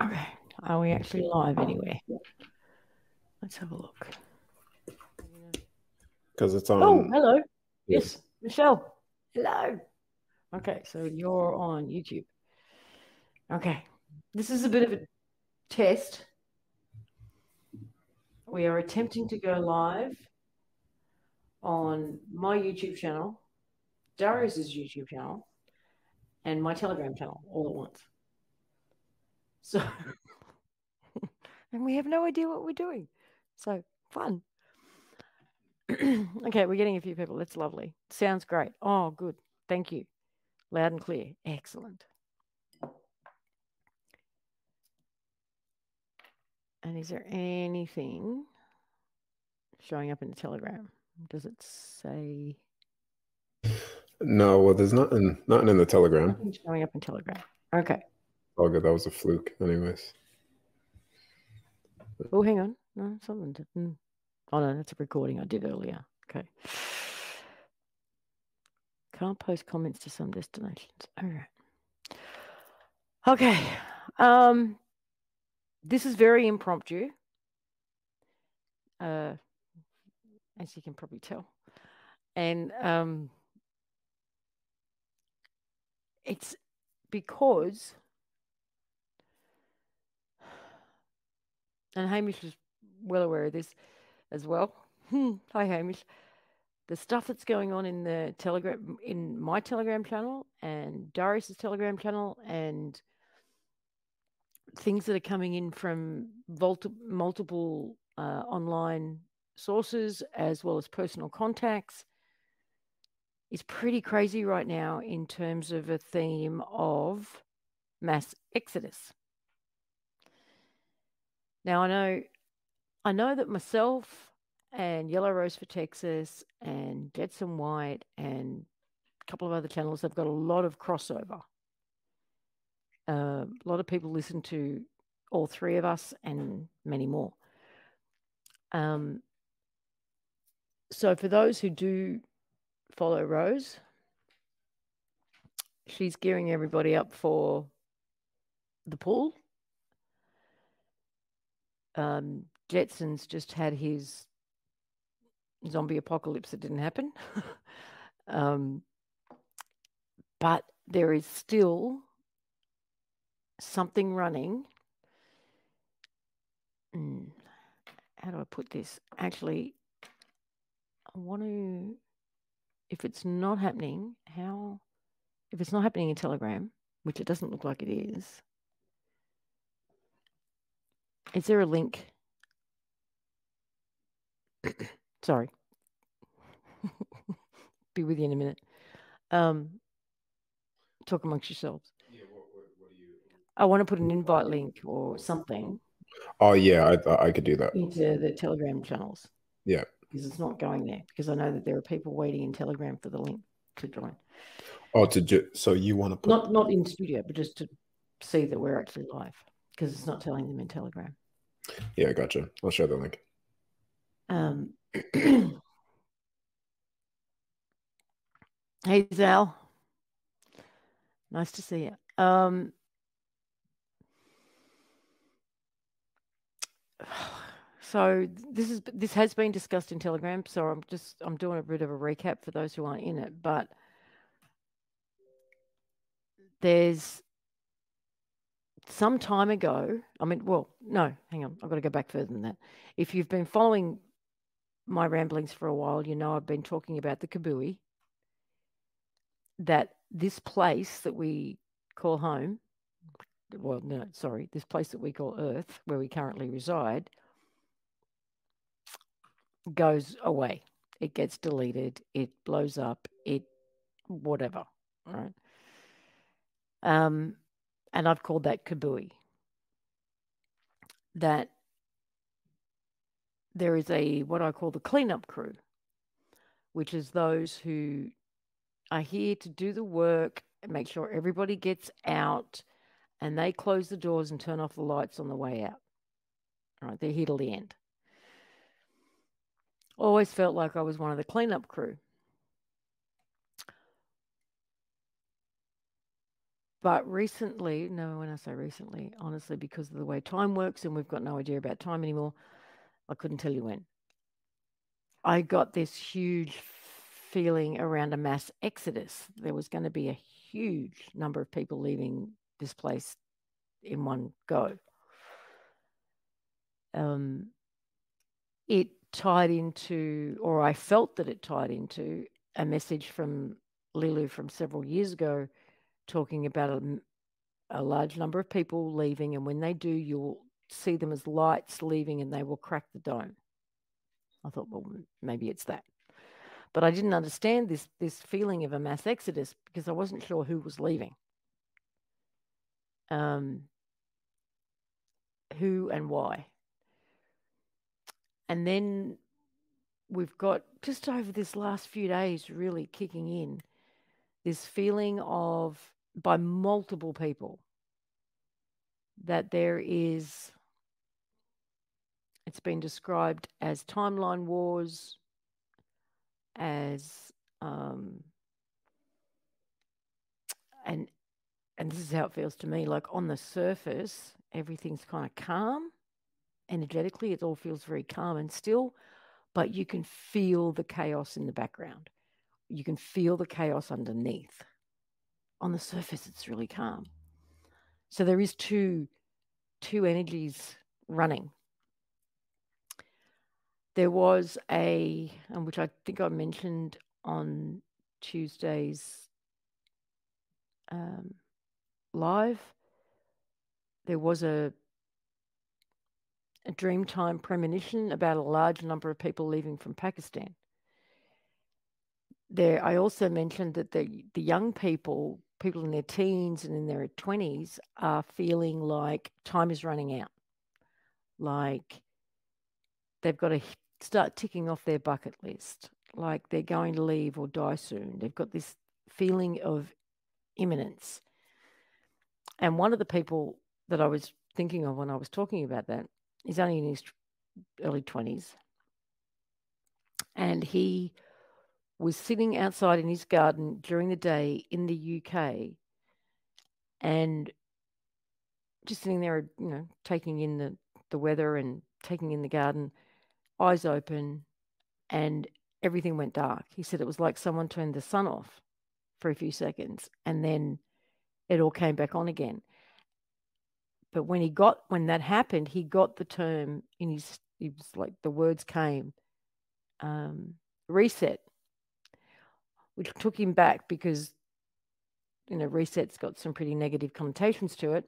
Okay. Are we actually live anywhere? Let's have a look. Because it's on. Oh, hello. Yes. Yes, Michelle. Hello. Okay, so you're on YouTube. Okay. This is a bit of a test. We are attempting to go live on my YouTube channel, Darius's YouTube channel, and my Telegram channel all at once. So, and we have no idea what we're doing. So, fun. okay, we're getting a few people. That's lovely. Sounds great. Oh, good. Thank you. Loud and clear. Excellent. And is there anything showing up in the Telegram? Does it say No, well, there's nothing, nothing in the Telegram. nothing showing up in Telegram? Okay. Oh, good. That was a fluke, anyways. Oh, hang on. No, something. Did, mm. Oh no, that's a recording I did earlier. Okay. Can't post comments to some destinations. All right. Okay. Um, this is very impromptu. Uh, as you can probably tell, and um, it's because, and Hamish is well aware of this as well. Hi, Hamish. The stuff that's going on in the Telegram, in my Telegram channel and Darius's Telegram channel, and things that are coming in from multi- multiple uh, online sources as well as personal contacts is pretty crazy right now in terms of a theme of mass exodus. Now I know I know that myself and Yellow Rose for Texas and Jetson White and a couple of other channels have got a lot of crossover. Uh, a lot of people listen to all three of us and many more. Um, so for those who do follow Rose, she's gearing everybody up for the pool. Um, Jetson's just had his zombie apocalypse that didn't happen. um, but there is still something running. Hmm, how do I put this? Actually, I want to, if it's not happening, how, if it's not happening in Telegram, which it doesn't look like it is, is there a link? Sorry. Be with you in a minute. Um, talk amongst yourselves. Yeah, what, what, what do you? I want to put an invite link or something Oh, yeah, I I could do that. into the Telegram channels Yeah. because it's not going there because I know that there are people waiting in Telegram for the link to join. Oh, to do so you want to put? Not not in studio, but just to see that we're actually live because it's not telling them in Telegram. Yeah, gotcha. I'll share the link. Um, hey Zal, nice to see you. Um, so this is this has been discussed in Telegram. So I'm just I'm doing a bit of a recap for those who aren't in it, but there's some time ago. I mean, well, no, hang on, I've got to go back further than that. If you've been following my ramblings for a while, you know I've been talking about the Kabui. That this place that we call home, well, no, sorry, this place that we call Earth, where we currently reside, goes away. It gets deleted. It blows up. It whatever. Right. Um, and I've called that Kabui. That there is a what I call the cleanup crew, which is those who are here to do the work and make sure everybody gets out and they close the doors and turn off the lights on the way out. All right, they're here till the end. Always felt like I was one of the cleanup crew. But recently, no, when I say recently, honestly, because of the way time works and we've got no idea about time anymore, I couldn't tell you when. I got this huge feeling around a mass exodus. There was going to be a huge number of people leaving this place in one go. Um, it tied into, or I felt that it tied into, a message from Lilu from several years ago talking about a, a large number of people leaving. And when they do, you'll see them as lights leaving and they will crack the dome. I thought, well, maybe it's that. But I didn't understand this, this feeling of a mass exodus because I wasn't sure who was leaving. Um, who and why. And then we've got just over this last few days really kicking in this feeling of by multiple people that there is it's been described as timeline wars as um, and and this is how it feels to me like on the surface everything's kind of calm energetically it all feels very calm and still but you can feel the chaos in the background. You can feel the chaos underneath. On the surface, it's really calm. So there is two, two energies running. There was a, which I think I mentioned on Tuesday's um, live, there was a a Dreamtime premonition about a large number of people leaving from Pakistan. There, I also mentioned that the, the young people, people in their teens and in their 20s, are feeling like time is running out. Like they've got to start ticking off their bucket list, like they're going to leave or die soon. They've got this feeling of imminence. And one of the people that I was thinking of when I was talking about that is only in his early 20s. And he was sitting outside in his garden during the day in the UK and just sitting there, you know, taking in the, the weather and taking in the garden, eyes open, and everything went dark. He said it was like someone turned the sun off for a few seconds and then it all came back on again. But when he got when that happened, he got the term in his. He was like the words came, um, reset, which took him back because you know reset's got some pretty negative connotations to it.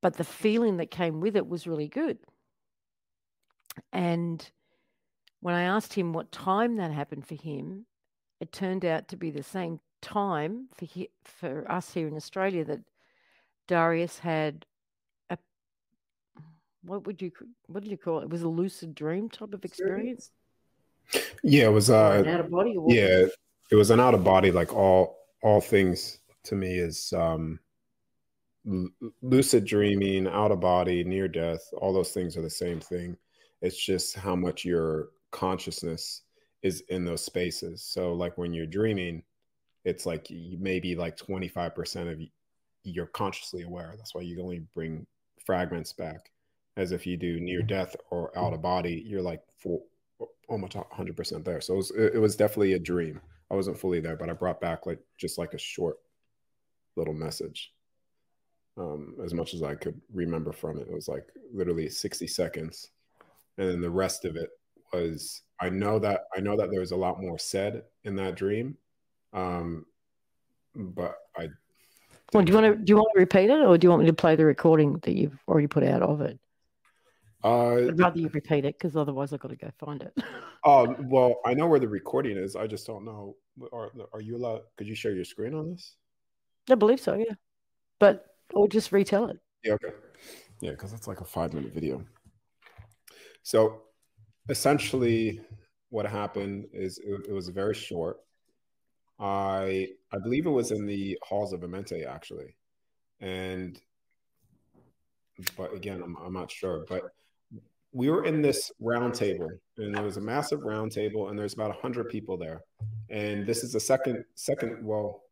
But the feeling that came with it was really good. And when I asked him what time that happened for him, it turned out to be the same time for he, for us here in Australia that Darius had a what would you what did you call it? It was a lucid dream type of experience. Yeah, it was uh out of body. yeah, it was an out of body. Like all all things to me is um lucid dreaming, out of body, near death. All those things are the same thing. It's just how much your consciousness is in those spaces. So like when you're dreaming, it's like maybe like 25% of you're consciously aware. That's why you only bring fragments back. As if you do near death or out of body, you're like full, almost 100% there. So it was, it was definitely a dream. I wasn't fully there, but I brought back like just like a short little message. Um, as much as I could remember from it, it was like literally 60 seconds, and then the rest of it was I know that I know that there was a lot more said in that dream, um, but I well, do you want to do you want to repeat it, or do you want me to play the recording that you've already put out of it? Uh, I'd rather you repeat it because otherwise I've got to go find it. Oh well, I know where the recording is. I just don't know. Are are you allowed? Could you share your screen on this? I believe so. Yeah, but or just retell it. Yeah. Okay. Yeah, because it's like a five minute video. So, essentially, what happened is it, it was very short. I I believe it was in the halls of Amenti actually, and but again, I'm I'm not sure. But we were in this round table, and there was a massive round table, and there's about hundred people there. And this is the second second well,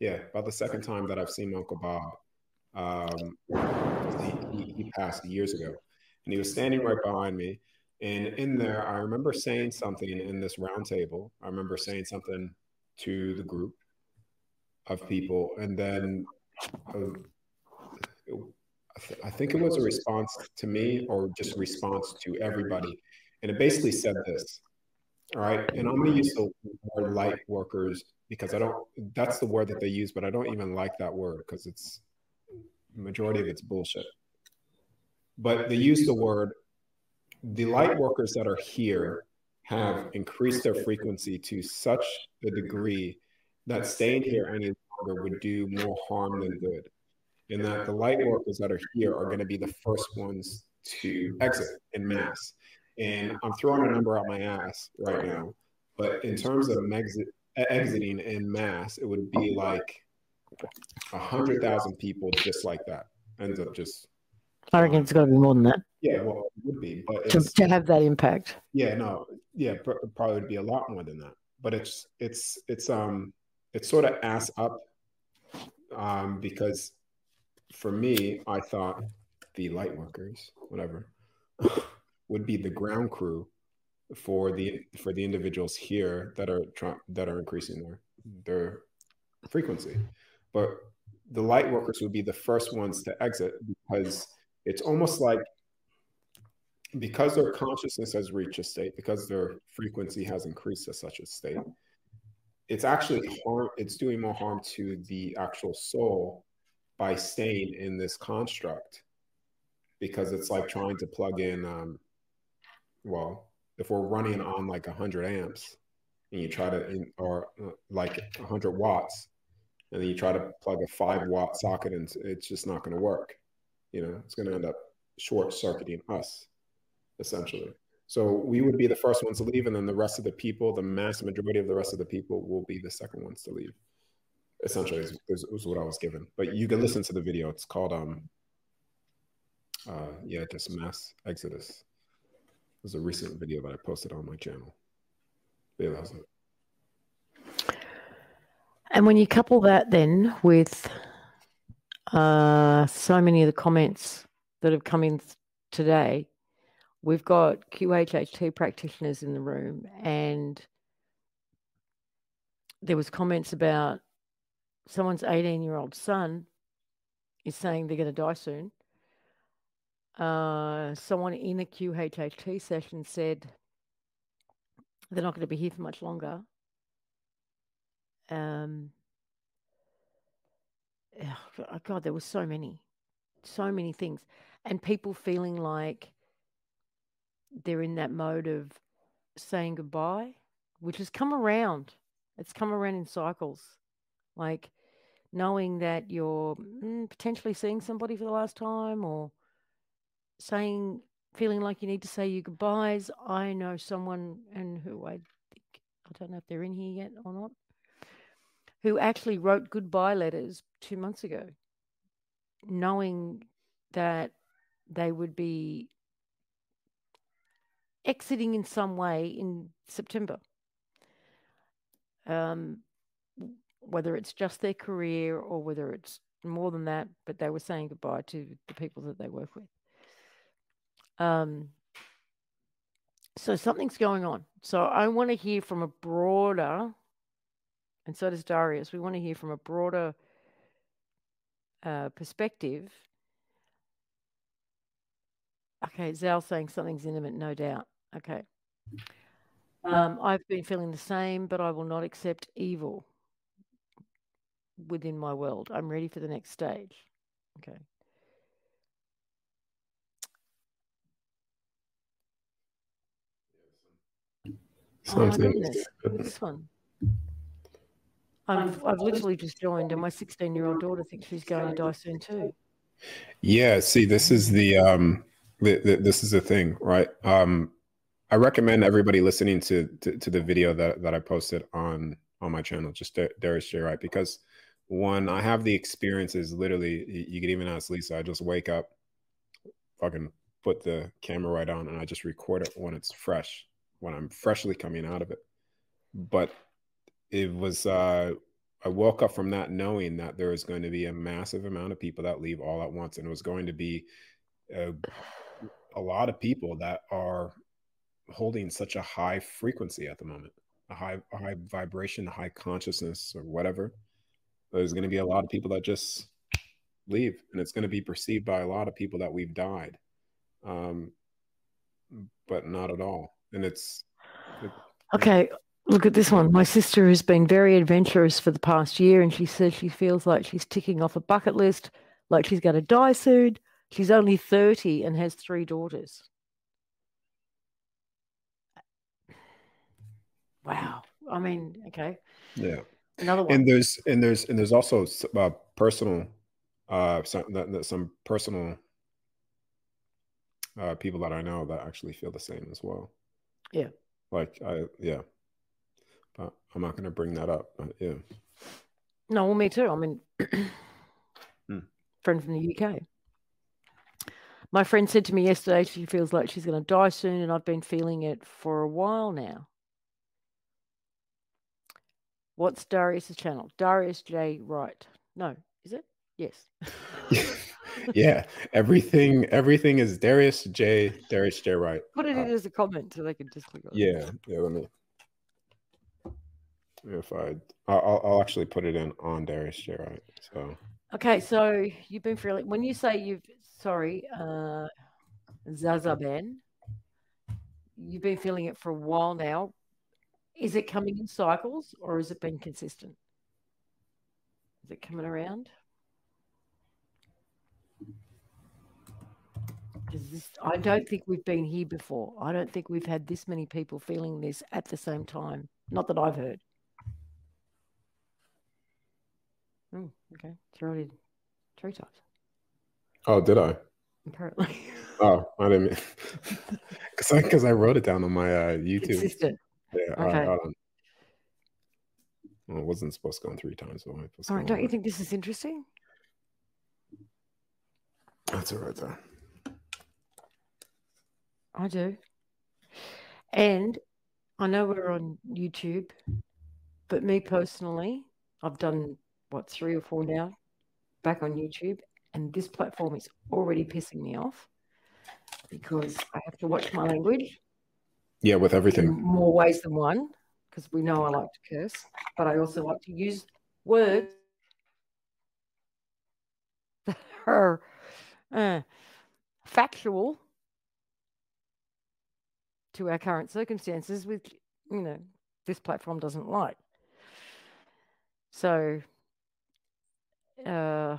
Yeah, about the second time that I've seen Uncle Bob. Um, he, he passed years ago, and he was standing right behind me. And in there, I remember saying something in this roundtable. I remember saying something to the group of people, and then uh, I think it was a response to me or just a response to everybody. And it basically said this. All right. And I'm going to use the word light workers because I don't, that's the word that they use, but I don't even like that word because it's majority of it's bullshit. But they use the word, the light workers that are here have increased their frequency to such a degree that staying here any longer would do more harm than good in that the light workers that are here are going to be the first ones to exit in mass. And I'm throwing a number out my ass right now, but in terms of exit, exiting in mass, it would be like a hundred thousand people just like that ends up just. I reckon it's got to be more than that. Yeah, well, it would be, but to, to have that impact. Yeah, no, yeah, probably would be a lot more than that. But it's it's it's um it's sort of ass up um because for me, I thought the light workers, whatever, would be the ground crew for the for the individuals here that are that are increasing their their frequency. But the light workers would be the first ones to exit because it's almost like because their consciousness has reached a state, because their frequency has increased to such a state, it's actually harm, it's doing more harm to the actual soul by staying in this construct because it's like trying to plug in um, well if we're running on like 100 amps and you try to or uh, like 100 watts and then you try to plug a 5 watt socket and it's just not going to work you know it's going to end up short circuiting us essentially. So we would be the first ones to leave and then the rest of the people the mass majority of the rest of the people will be the second ones to leave essentially is, is, is, what I was given. But you can listen to the video. It's called um uh yeah, just mass exodus. It was a recent video that I posted on my channel. Yeah, that was it. And when you couple that then with uh, so many of the comments that have come in today, we've got QHHT practitioners in the room, and there was comments about someone's 18 year old son is saying they're going to die soon. Uh, someone in a QHHT session said they're not going to be here for much longer. Um, oh God, there were so many, so many things, and people feeling like they're in that mode of saying goodbye, which has come around. It's come around in cycles. Like knowing that you're mm, potentially seeing somebody for the last time or saying feeling like you need to say your goodbyes. I know someone and who i think i don't know if they're in here yet or not who actually wrote goodbye letters two months ago knowing that they would be exiting in some way in september. Um, whether it's just their career or whether it's more than that, but they were saying goodbye to the people that they work with. Um, so something's going on. So I want to hear from a broader, and so does Darius. We want to hear from a broader uh, perspective. Okay, Zal saying something's intimate, no doubt. Okay. Um, I've been feeling the same, but I will not accept evil within my world. I'm ready for the next stage. Okay. oh, goodness. This one. I've, I've literally just joined, and my 16 year old daughter thinks she's going to die soon too. Yeah. See, this is the um, the, the, this is the thing, right? Um, I recommend everybody listening to, to, to the video that that I posted on on my channel, just Darius J. Wright, because one, I have the experiences literally, you could even ask Lisa, I just wake up, fucking put the camera right on, and I just record it when it's fresh, when I'm freshly coming out of it. But it was uh I woke up from that knowing that there was going to be a massive amount of people that leave all at once, and it was going to be a, a lot of people that are holding such a high frequency at the moment, a high a high vibration, a high consciousness, or whatever. There's going to be a lot of people that just leave, and it's going to be perceived by a lot of people that we've died, um, but not at all. And it's it, okay. Look at this one. My sister has been very adventurous for the past year, and she says she feels like she's ticking off a bucket list, like she's going to die soon. She's only 30 and has three daughters. Wow. I mean, okay. Yeah. Another one. And there's and there's and there's also uh, personal, uh, some some personal uh, people that I know that actually feel the same as well. Yeah. Like I yeah but I'm not going to bring that up. But yeah. No, well, me too. I mean, hmm. friend from the UK. My friend said to me yesterday she feels like she's going to die soon, and I've been feeling it for a while now. What's Darius's channel? Darius J. Wright. No, is it? Yes. yeah, everything everything is Darius J. Darius J. Wright. Put it uh, in as a comment so they can just click on yeah, it. Yeah. Let me if I, I'll, I'll actually put it in on Darius J. Wright. So okay, so you've been feeling when you say you've sorry, uh, Zazaban, you've been feeling it for a while now. Is it coming in cycles or has it been consistent? Is it coming around? This, I don't think we've been here before. I don't think we've had this many people feeling this at the same time. Not that I've heard. Oh, okay. It's already three times. Oh, did I? Apparently. Oh, I didn't mean because I because I wrote it down on my uh, YouTube. Consistent. Yeah. Okay. Well, it wasn't supposed to go in three times. So all right. Don't you think this is interesting? That's all right though. I do. And I know we're on YouTube, but me personally, I've done what three or four now back on YouTube, and this platform is already pissing me off because I have to watch my language. Yeah, with everything. more ways than one, because we know I like to curse, but I also like to use words that are uh, factual to our current circumstances, which, you know, this platform doesn't like. So uh,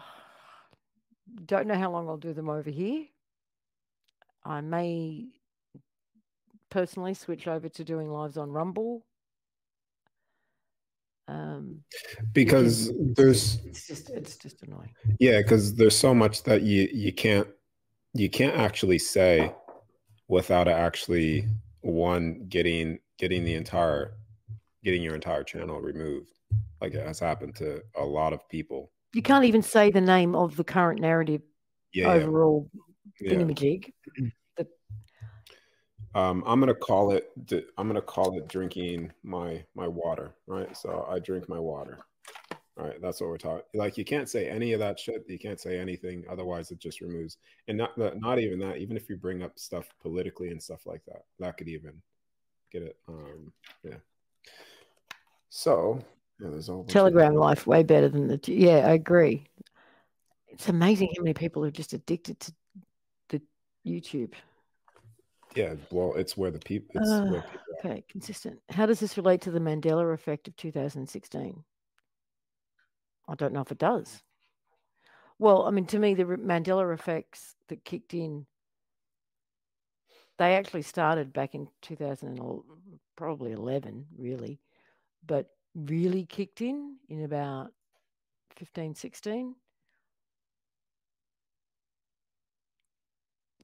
don't know how long I'll do them over here. I may personally switch over to doing lives on Rumble. Um, because there's it's just it's just annoying. Yeah, because there's so much that you you can't you can't actually say without actually one getting getting the entire getting your entire channel removed, like it has happened to a lot of people you can't even say the name of the current narrative yeah, overall yeah. thingamajig. The... Um, I'm gonna call it. I'm gonna call it drinking my my water. Right. So I drink my water. All right. That's what we're talking. Like you can't say any of that shit. You can't say anything. Otherwise, it just removes. And not not even that. Even if you bring up stuff politically and stuff like that, that could even get it. Um, yeah. So yeah, there's all Telegram life way better than the. Yeah, I agree. It's amazing how many people are just addicted to the YouTube. Yeah, well, it's where the people. It's uh, where people okay, consistent. How does this relate to the Mandela effect of 2016? I don't know if it does. Well, I mean, to me, the Mandela effects that kicked in, they actually started back in 2000, probably 11, really. But really kicked in in about 15, 16.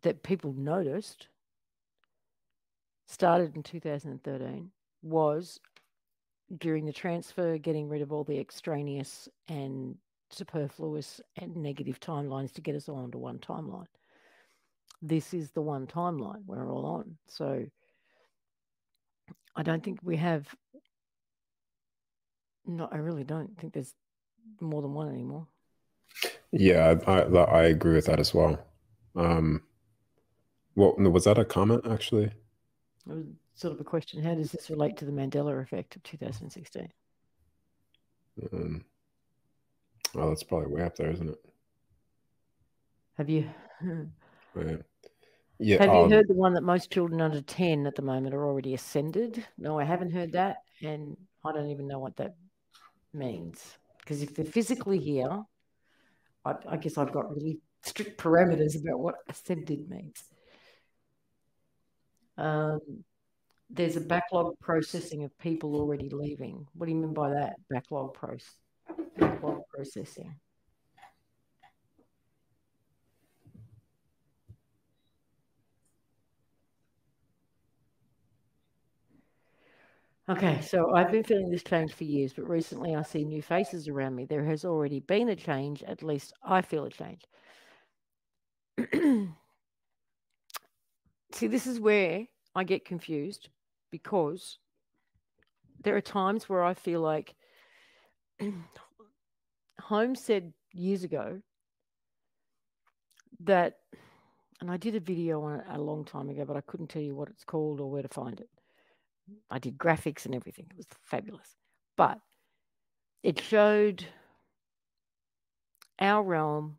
That people noticed started in 2013 was during the transfer, getting rid of all the extraneous and superfluous and negative timelines to get us all onto one timeline. This is the one timeline we're all on. So I don't think we have No, I really don't think there's more than one anymore. Yeah, I, I, agree with that as well. Um, was that a comment actually? It was sort of a question. How does this relate to the Mandela effect of 2016? Um, oh, that's probably way up there, isn't it? Have you? Yeah. Yeah. Have um, you heard the one that most children under 10 at the moment are already ascended? No, I haven't heard that. And I don't even know what that means. Because if they're physically here, I, I guess I've got really strict parameters about what ascended means. Um, there's a backlog processing of people already leaving. What do you mean by that? Backlog. Backlog processing. Okay, so I've been feeling this change for years, but recently I see new faces around me. There has already been a change, at least I feel a change. see, this is where I get confused because there are times where I feel like Holmes said years ago that, and I did a video on it a long time ago, but I couldn't tell you what it's called or where to find it I did graphics and everything. It was fabulous. But it showed our realm,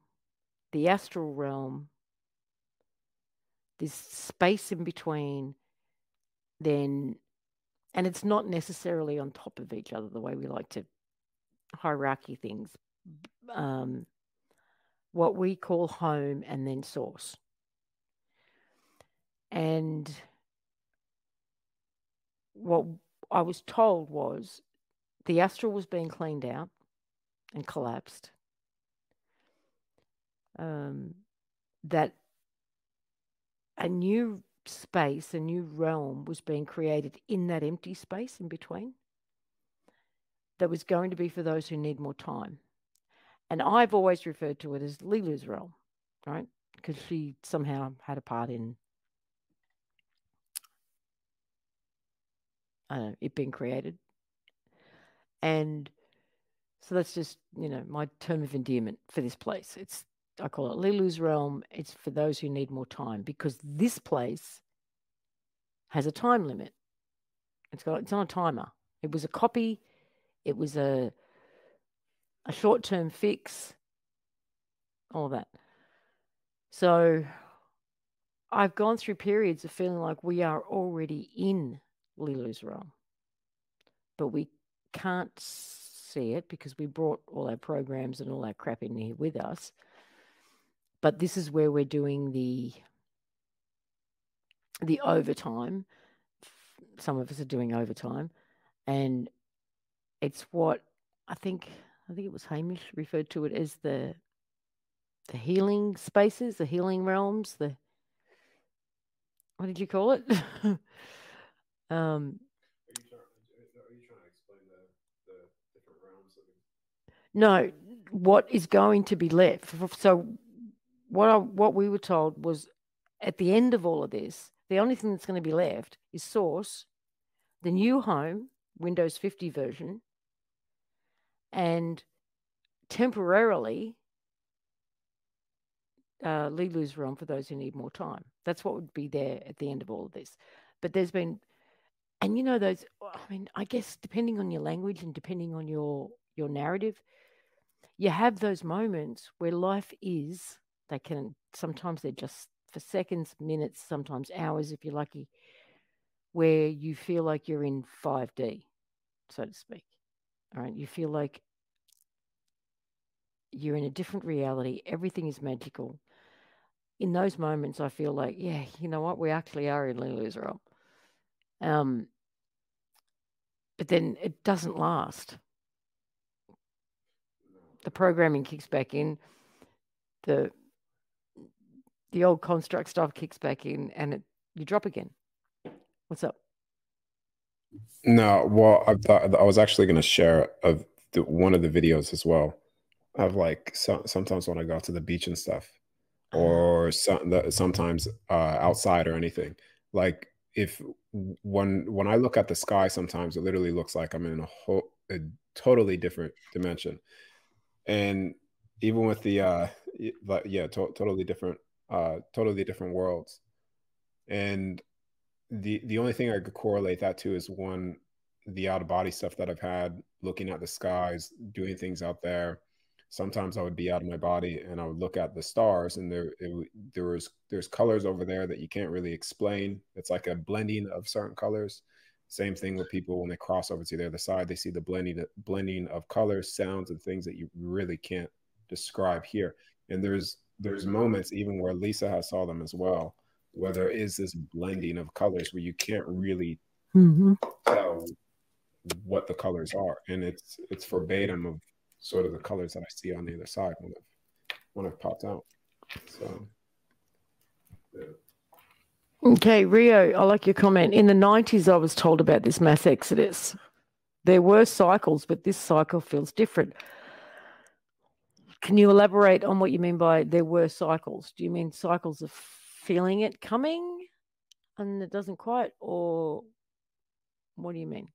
the astral realm, this space in between, then, and it's not necessarily on top of each other the way we like to hierarchy things. Um, what we call home and then source. And what I was told was the astral was being cleaned out and collapsed. Um, that a new space, a new realm was being created in that empty space in between that was going to be for those who need more time. And I've always referred to it as Lilu's realm, right? Because she somehow had a part in it being created. And so that's just, you know, my term of endearment for this place. It's, I call it Lilu's realm. It's for those who need more time because this place has a time limit. It's got, it's on a timer. It was a copy. It was a, a short term fix, all that. So I've gone through periods of feeling like we are already in Lilu's realm. But we can't see it because we brought all our programs and all our crap in here with us. But this is where we're doing the the overtime. Some of us are doing overtime, and it's what I think. I think it was Hamish referred to it as the the healing spaces, the healing realms, the what did you call it? Um, Are you trying to are you trying to explain the the different realms no, what is going to be left? So, what I, what we were told was, at the end of all of this, the only thing that's going to be left is Source, the new home, Windows 50 version, and temporarily uh, Lilu's realm for those who need more time. That's what would be there at the end of all of this. But there's been and you know those i mean i guess depending on your language and depending on your your narrative you have those moments where life is they can sometimes they're just for seconds minutes sometimes hours if you're lucky where you feel like you're in 5d so to speak all right? You feel like you're in a different reality everything is magical. In those moments i feel like yeah you know what? We actually are in lilu's realm um, but then it doesn't last. The programming kicks back in, the the old construct stuff kicks back in, and it, you drop again. What's up? No, well, I thought I was actually going to share of the, one of the videos as well. Of like so, sometimes when I go to the beach and stuff, uh-huh. or some, the, sometimes uh, outside or anything, like if when when I look at the sky, sometimes it literally looks like I'm in a whole a totally different dimension. And even with the uh yeah, to- totally different uh totally different worlds. And the the only thing I could correlate that to is one the out of body stuff that I've had, looking at the skies, doing things out there. Sometimes I would be out of my body and I would look at the stars, and there it, there was there's colors over there that you can't really explain. It's like a blending of certain colors. Same thing with people when they cross over to the other side, they see the blending blending of colors, sounds, and things that you really can't describe here. And there's there's moments even where Lisa has saw them as well, where there is this blending of colors where you can't really mm-hmm. tell what the colors are, and it's it's verbatim of sort of the colors that I see on the other side when it when it popped out. So. Yeah. Okay, Rio, I like your comment. In the 90s, I was told about this mass exodus. There were cycles, but this cycle feels different. Can you elaborate on what you mean by there were cycles? Do you mean cycles of feeling it coming and it doesn't quite, or what do you mean?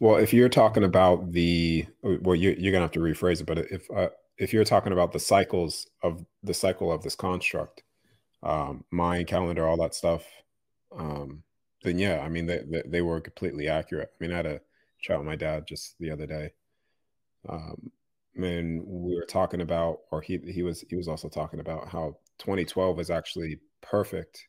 Well, if you're talking about the well, you, you're gonna have to rephrase it. But if uh, if you're talking about the cycles of the cycle of this construct, um, Mayan, calendar, all that stuff, um, then yeah, I mean they, they, they were completely accurate. I mean, I had a chat with my dad just the other day, um, and we were talking about, or he he was he was also talking about how 2012 is actually perfect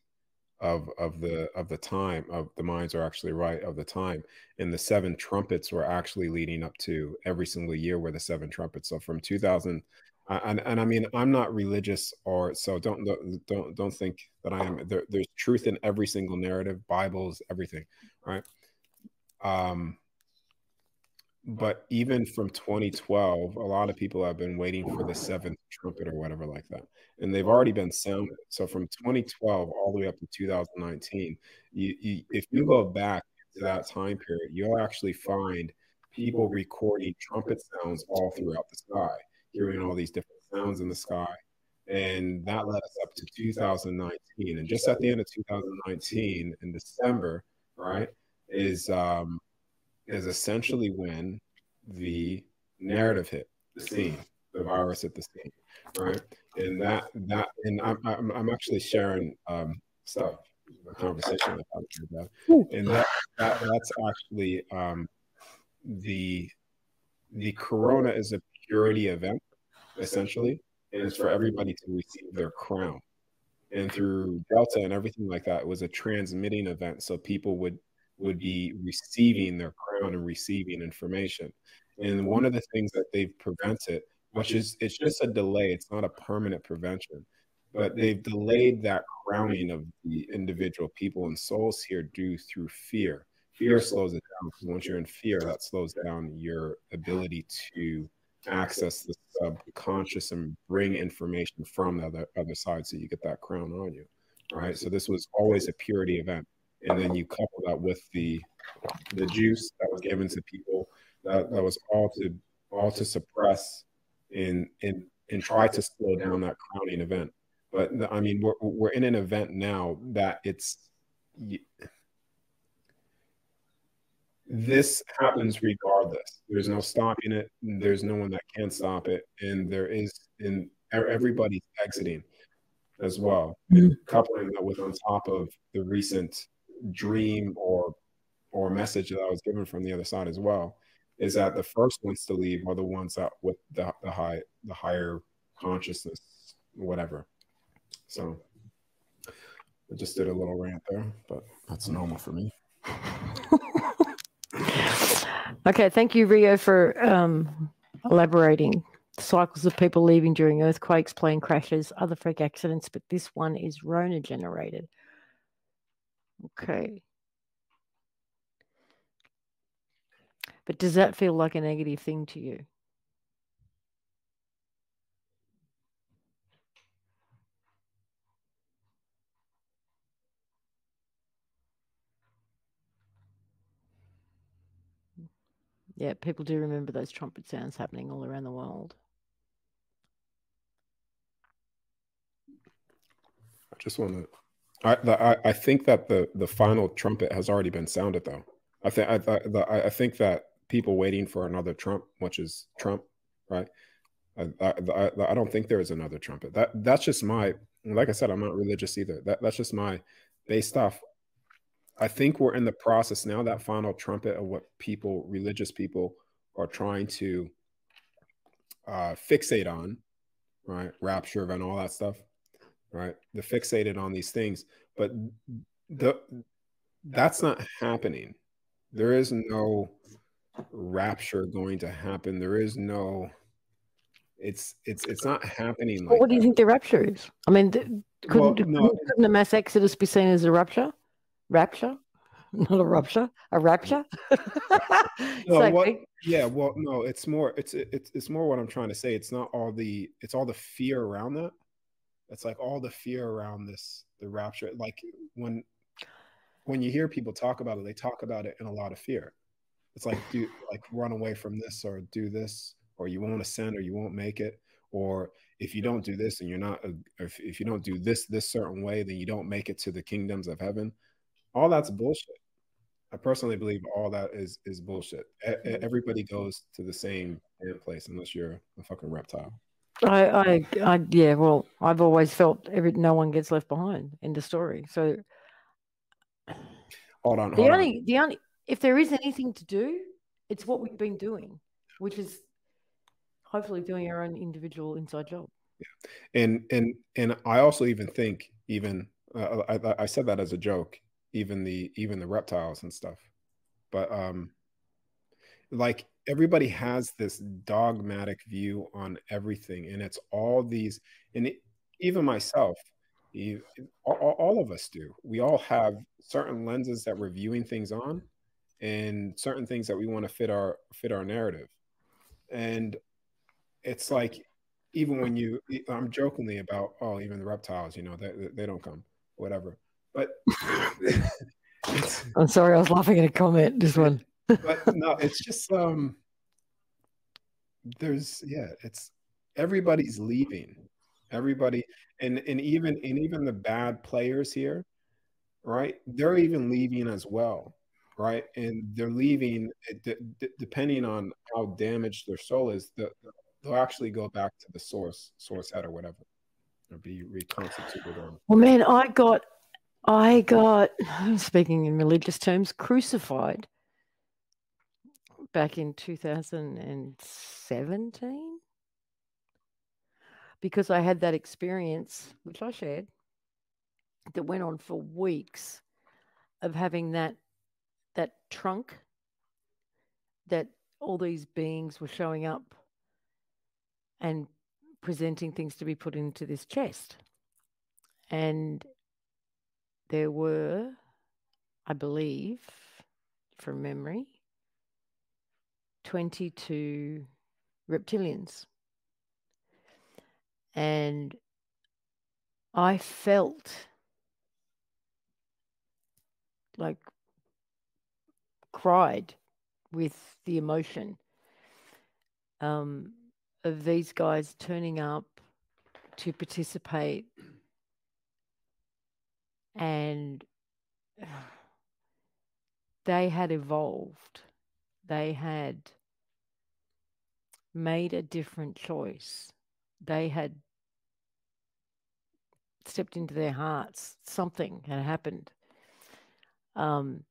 of of the of the time of the Mayans are actually right of the time and the seven trumpets were actually leading up to every single year were the seven trumpets. So from 2000 and, and i mean i'm not religious or so don't don't don't think that i am. There, there's truth in every single narrative bibles everything right? Um but even from 2012 a lot of people have been waiting for the seventh trumpet or whatever like that and they've already been sounded so from 2012 all the way up to 2019 you, you, if you go back to that time period you'll actually find people recording trumpet sounds all throughout the sky hearing all these different sounds in the sky and that led us up to 2019 and just at the end of 2019 in december right is um is essentially when the narrative hit the scene, the virus hit the scene, right? And that that and I'm I'm, I'm actually sharing um, stuff, a conversation about and that, that that's actually um, the the corona is a purity event essentially, and it's for everybody to receive their crown. And through Delta and everything like that, it was a transmitting event, so people would would be receiving their crown and receiving information. And one of the things that they've prevented, which is it's just a delay, it's not a permanent prevention, but they've delayed that crowning of the individual people and souls here due through fear. Fear slows it down once you're in fear, that slows down your ability to access the subconscious and bring information from the other, other side so you get that crown on you. Right. So this was always a purity event and then you couple that with the the juice that was given to people that, that was all to all to suppress and and and try to slow down that crowning event. But i mean we're, we're in an event now that it's this happens regardless. There's no stopping it. There's no one that can stop it. And there is and everybody's exiting as well. And coupling that with on top of the recent dream or or message that I was given from the other side as well is that the first ones to leave are the ones that with the, the high the higher consciousness whatever. So I just did a little rant there but that's normal for me. Okay thank you Rio for um, elaborating. Cycles of people leaving during earthquakes plane crashes other freak accidents but this one is Rona generated Okay. But does that feel like a negative thing to you? Yeah, people do remember those trumpet sounds happening all around the world. I just want to. I, I I think that the the final trumpet has already been sounded though. I think I I, I think that people waiting for another Trump, which is Trump, right? I, I, I don't think there is another trumpet. That that's just my like I said, I'm not religious either. That that's just my based off. I think we're in the process now, that final trumpet of what people, religious people, are trying to uh, fixate on, right? Rapture and all that stuff, right? The fixated on these things, but the that's not happening. There is no rapture going to happen. There is no it's it's it's not happening like what do you that. think the rapture is? I mean, couldn't, Well, no. couldn't the mass exodus be seen as a rupture? Rapture? Not a rupture, a rapture? No, what- yeah well no it's more it's it's it's more what i'm trying to say it's not all the it's all the fear around that it's like all the fear around this the rapture like when when you hear people talk about it they talk about it in a lot of fear it's like do like run away from this or do this or you won't ascend or you won't make it or if you don't do this and you're not a, if, if you don't do this this certain way then you don't make it to the kingdoms of heaven all that's bullshit I personally believe all that is is bullshit. E- mm-hmm. everybody goes to the same place unless you're a fucking reptile. I, I, I, yeah. Well, I've always felt every no one gets left behind in the story. So Hold on, the hold only, the only, if there is anything to do, it's what we've been doing, which is hopefully doing our own individual inside job. on. And and and I also even think even uh, I, I said that as a joke. Even the even the reptiles and stuff, but um, like everybody has this dogmatic view on everything, and it's all these, and it, even myself, all, all of us do. We all have certain lenses that we're viewing things on, and certain things that we want to fit our fit our narrative, and it's like even when you i'm jokingly about oh even the reptiles you know they, they don't come whatever but I'm sorry, I was laughing at a comment. This one. But no it's just um there's yeah it's everybody's leaving. Everybody and and even and even the bad players here right they're even leaving as well right? And they're leaving d- d- depending on how damaged their soul is the, they'll actually go back to the source source head or whatever or be reconstituted or Well, man, I got, I got, speaking in religious terms, crucified back in 2017 because I had that experience, which I shared, that went on for weeks of having that that trunk that all these beings were showing up and presenting things to be put into this chest. And there were, I believe, from memory, 22 reptilians. And I felt like cried with the emotion um, of these guys turning up to participate and they had evolved they had made a different choice. They had stepped into their hearts. Something had happened. Um,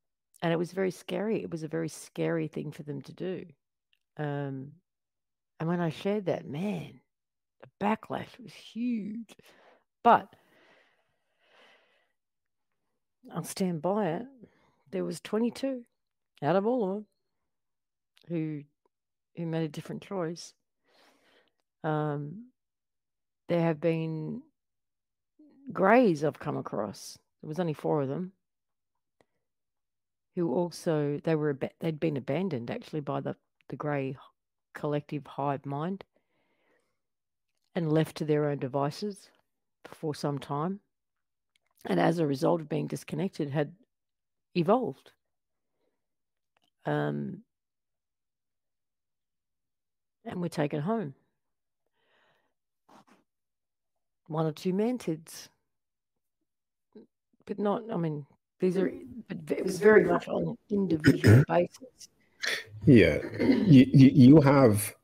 and it was very scary. It was a very scary thing for them to do. Um, and when I shared that, man, the backlash was huge. But I'll stand by it. There was 22 out of all of them who who made a different choice. Um, there have been greys I've come across. There was only four of them who also they were they'd been abandoned actually by the the grey collective hive mind and left to their own devices for some time. And as a result of being disconnected, had evolved. Um, and we're taken home. One or two mantids, but not. I mean, these are. But it was very much on an individual basis. Yeah, you you, have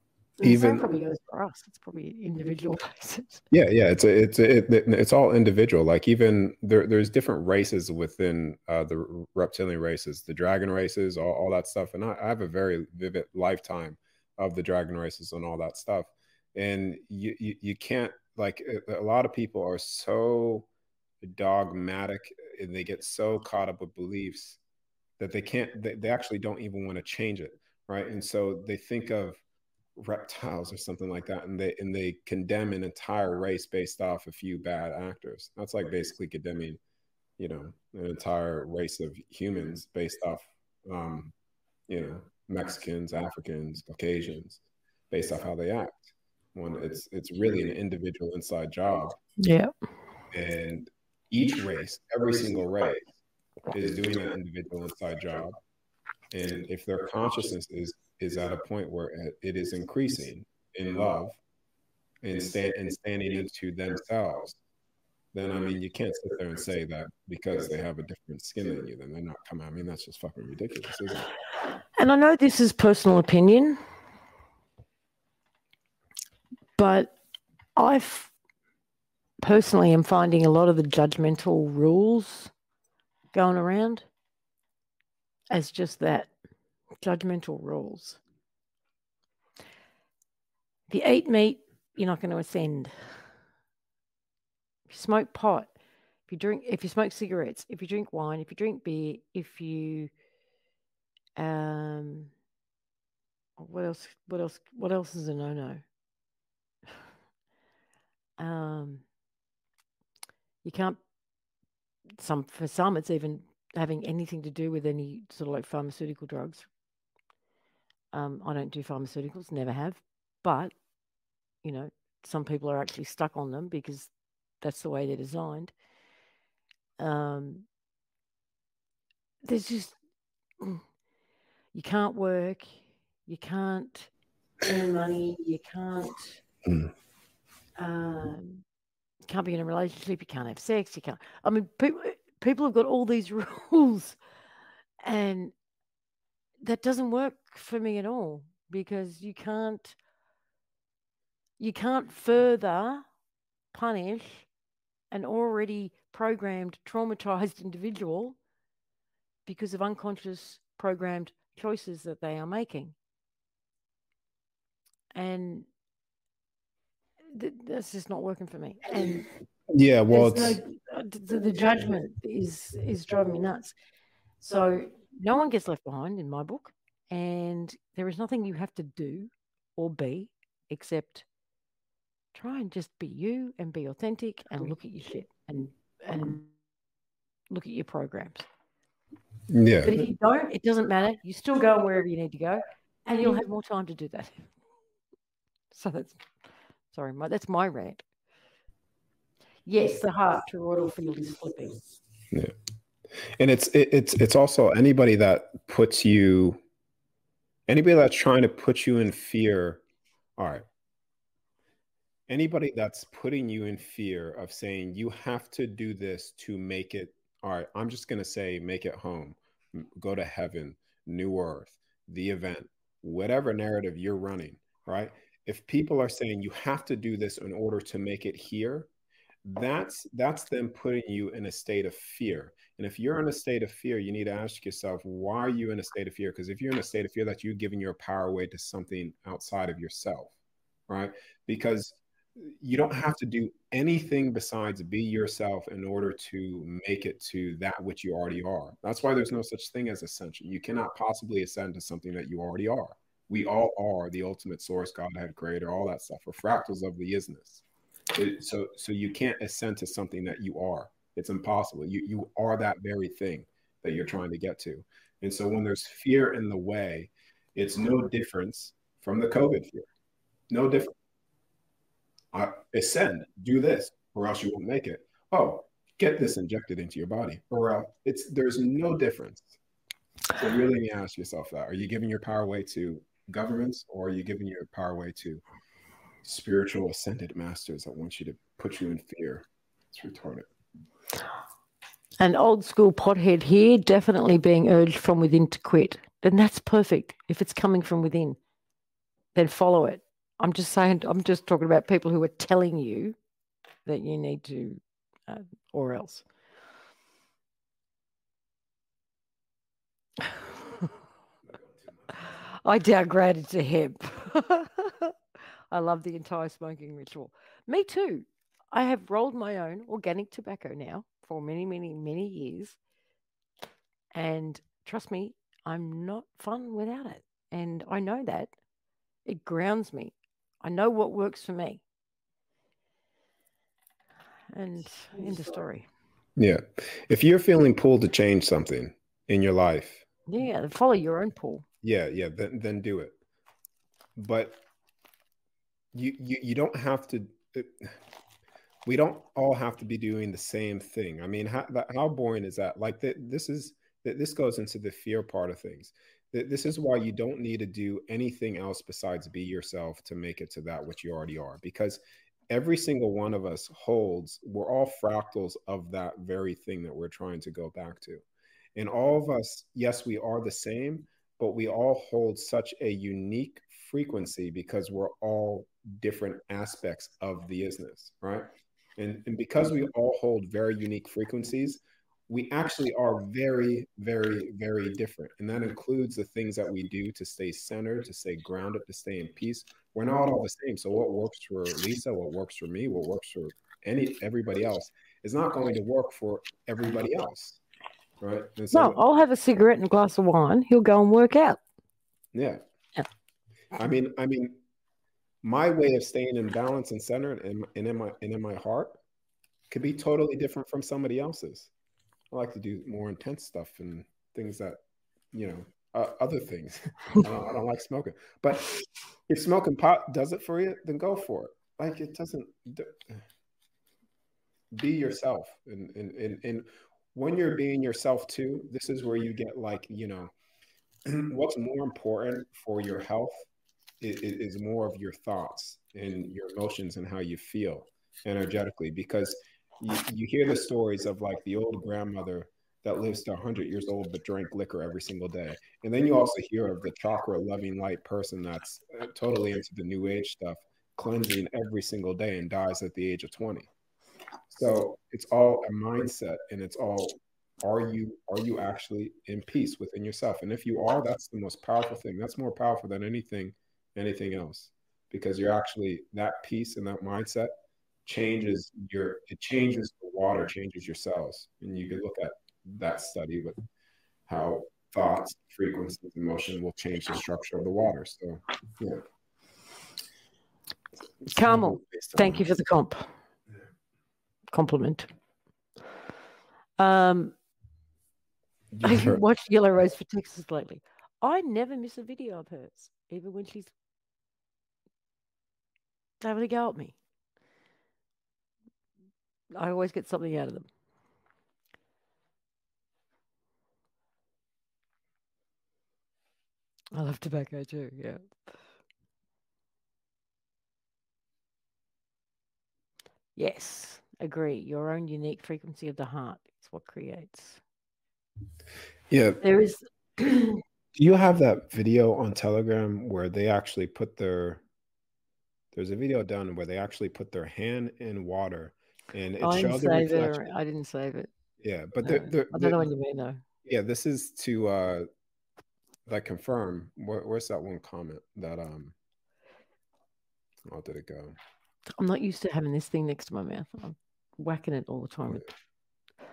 even probably goes for us. It's probably individual basis. Yeah, yeah, it's a, it's a, it, it- it's all individual. Like even there, there's different races within uh, the reptilian races, the dragon races, all, all that stuff. And I, I have a very vivid lifetime of the dragon races and all that stuff. And you, you, you can't like a, lot of people are so dogmatic and they get so caught up with beliefs that they can't, they, they actually don't even want to change it, right? And so they think of reptiles or something like that and they and they condemn an entire race based off a few bad actors that's like basically condemning you know an entire race of humans based off um you know mexicans africans caucasians based off how they act when it's it's really an individual inside job. Yeah. and each race every single race is doing an individual inside job. And if their consciousness is is at a point where it- it is increasing in love and stand and standing into themselves then i mean you can't sit there and say that because they have a different skin than you then they're not coming i mean that's just fucking ridiculous isn't it And I know this is personal opinion, but I personally am finding a lot of the judgmental rules going around as just that judgmental rules. You eat meat, you're not going to ascend. You smoke pot, if you drink, if you smoke cigarettes, if you drink wine, if you drink beer, if you um, what else? What else? What else is a no-no? Um, you can't. Some for some, it's even having anything to do with any sort of like pharmaceutical drugs. Um, I don't do pharmaceuticals, never have, but you know, some people are actually stuck on them because that's the way they're designed. Um, there's just you can't work, you can't earn money, you can't Mm. um, can't be in a relationship, you can't have sex, you can't. I mean, people people have got all these rules, and that doesn't work for me at all because you can't you can't further punish an already programmed traumatized individual because of unconscious programmed choices that they are making. And th- that's just not working for me. And yeah well no, the, the judgment is is driving me nuts. So no one gets left behind in my book and there is nothing you have to do or be except try and just be you and be authentic and look at your shit and and look at your programs. Yeah. But if you don't it doesn't matter. You still go wherever you need to go and you'll have more time to do that. So that's sorry my, that's my rant. Yes the heart toroidal field is flipping. Yeah, and it's it, it's it's also anybody that puts you anybody that's trying to put you in fear all right anybody that's putting you in fear of saying you have to do this to make it all right i'm just going to say make it home go to heaven new earth the event whatever narrative you're running right? If people are saying you have to do this in order to make it here that's that's them putting you in a state of fear. And if you're in a state of fear you need to ask yourself why are you in a state of fear? Because if you're in a state of fear that you're giving your power away to something outside of yourself right? Because you don't have to do anything besides be yourself in order to make it to that which you already are that's why there's no such thing as ascension you cannot possibly ascend to something that you already are we mm-hmm. all are the ultimate source godhead creator all that stuff we're fractals of the isness it, so so you can't ascend to something that you are. It's impossible. You you are that very thing that you're trying to get to. And so when there's fear in the way, it's no difference from the COVID fear. No different. Ascend, do this, or else you won't make it. Oh, get this injected into your body, or else it's there's no difference. So really, ask yourself that: Are you giving your power away to governments, or are you giving your power away to spiritual ascended masters that want you to put you in fear? It's retarded. An old school pothead here, definitely being urged from within to quit. Then that's perfect. If it's coming from within, then follow it. I'm just saying, I'm just talking about people who are telling you that you need to, uh, or else. I downgraded to hemp. I love the entire smoking ritual. Me too. I have rolled my own organic tobacco now for many, many, many years. And trust me, I'm not fun without it. And I know that. It grounds me. I know what works for me. And in the story. Yeah. If you're feeling pulled to change something in your life. Yeah, follow your own pull. Yeah, yeah, then then do it. But you you, you don't have to it, we don't all have to be doing the same thing. I mean, how how boring is that? Like that this is this goes into the fear part of things. This is why you don't need to do anything else besides be yourself to make it to that which you already are. Because every single one of us holds, we're all fractals of that very thing that we're trying to go back to. And all of us, yes, we are the same, but we all hold such a unique frequency because we're all different aspects of the isness, right? And, and because we all hold very unique frequencies, we actually are very, very, very different. And that includes the things that we do to stay centered, to stay grounded, to stay in peace. We're not all the same. So what works for Lisa, what works for me, what works for any everybody else is not going to work for everybody else. Right. So, no, I'll have a cigarette and a glass of wine. He'll go and work out. Yeah. yeah. I mean, I mean, my way of staying in balance and center and, and in my and in my heart could be totally different from somebody else's. I like to do more intense stuff and things that, you know, uh, other things. I, don't, I, don't, like smoking, but if smoking pot does it for you, then go for it. Like it doesn't. Be yourself, and, and and and when you're being yourself too, this is where you get like you know, what's more important for your health is, is more of your thoughts and your emotions and how you feel energetically because you, you hear the stories of like the old grandmother that lives to 100 years old but drank liquor every single day. And then you also hear of the chakra loving light person that's uh, totally into the new age stuff, cleansing every single day and dies at the age of 20. So it's all a mindset and it's all are you are you actually in peace within yourself? And if you are, that's the most powerful thing. That's more powerful than anything anything else because you're actually that peace and that mindset changes your it changes the water changes your cells and you can look at that study with how thoughts frequencies emotion will change the structure of the water so yeah Carmel, thank you for the comp compliment. Um, I've watched Yellow Rose for Texas lately. I never miss a video of hers, even when she's having a go at me. I always get something out of them. I love tobacco too, yeah. Yes, agree. Your own unique frequency of the heart is what creates. Yeah. There is. Do you have that video on Telegram where they actually put their. There's a video done where they actually put their hand in water and it I didn't save it. I didn't save it. Yeah, but the, the, I don't know what you mean though. Yeah, this is to uh like confirm. Where, where's that one comment that um? How did it go? I'm not used to having this thing next to my mouth. I'm whacking it all the time. Yeah.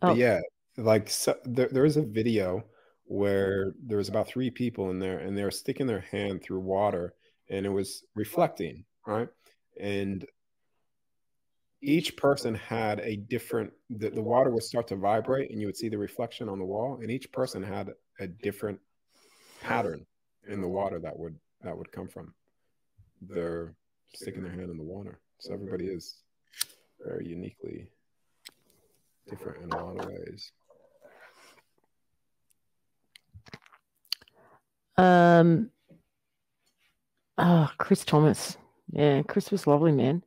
But oh. yeah, like so, there, there is a video where there was about three people in there, and they were sticking their hand through water, and it was reflecting, right? And each person had a different the, the water would start to vibrate and you would see the reflection on the wall and each person had a different pattern in the water that would that would come from. Their sticking their hand in the water. So everybody is very uniquely different in a lot of ways. Um Ah, Chris Thomas. Yeah, Chris was lovely, man.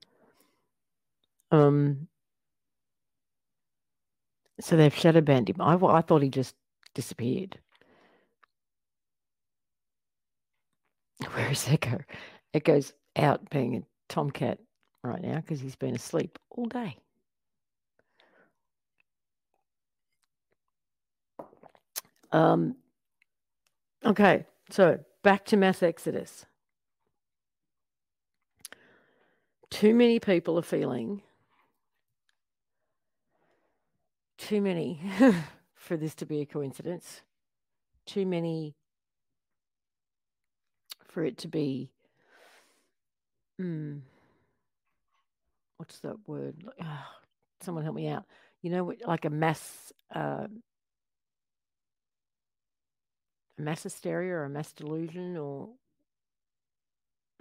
Um, so they've shadow banned him. I, I thought he just disappeared. Where is Echo? Echo's out being a tomcat right now because he's been asleep all day. Um, okay, so back to mass exodus. Too many people are feeling too many for this to be a coincidence. Too many for it to be. Hmm, what's that word? Oh, someone help me out. You know, like a mass, uh, a mass hysteria or a mass delusion or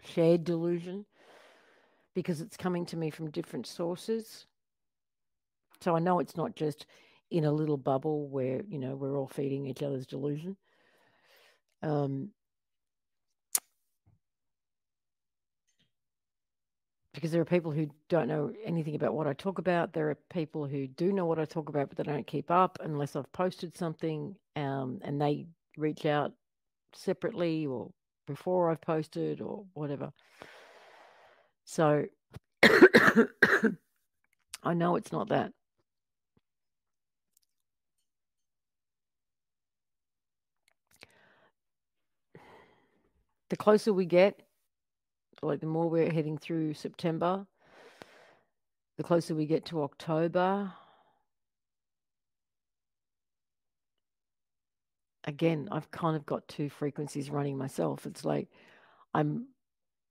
shared delusion because it's coming to me from different sources. So I know it's not just in a little bubble where, you know, we're all feeding each other's delusion. Um, because there are people who don't know anything about what I talk about. There are people who do know what I talk about, but they don't keep up unless I've posted something um, and they reach out separately or before I've posted or whatever. So I know it's not that. The closer we get, like the more we're heading through September, the closer we get to October. Again, I've kind of got two frequencies running myself. It's like I'm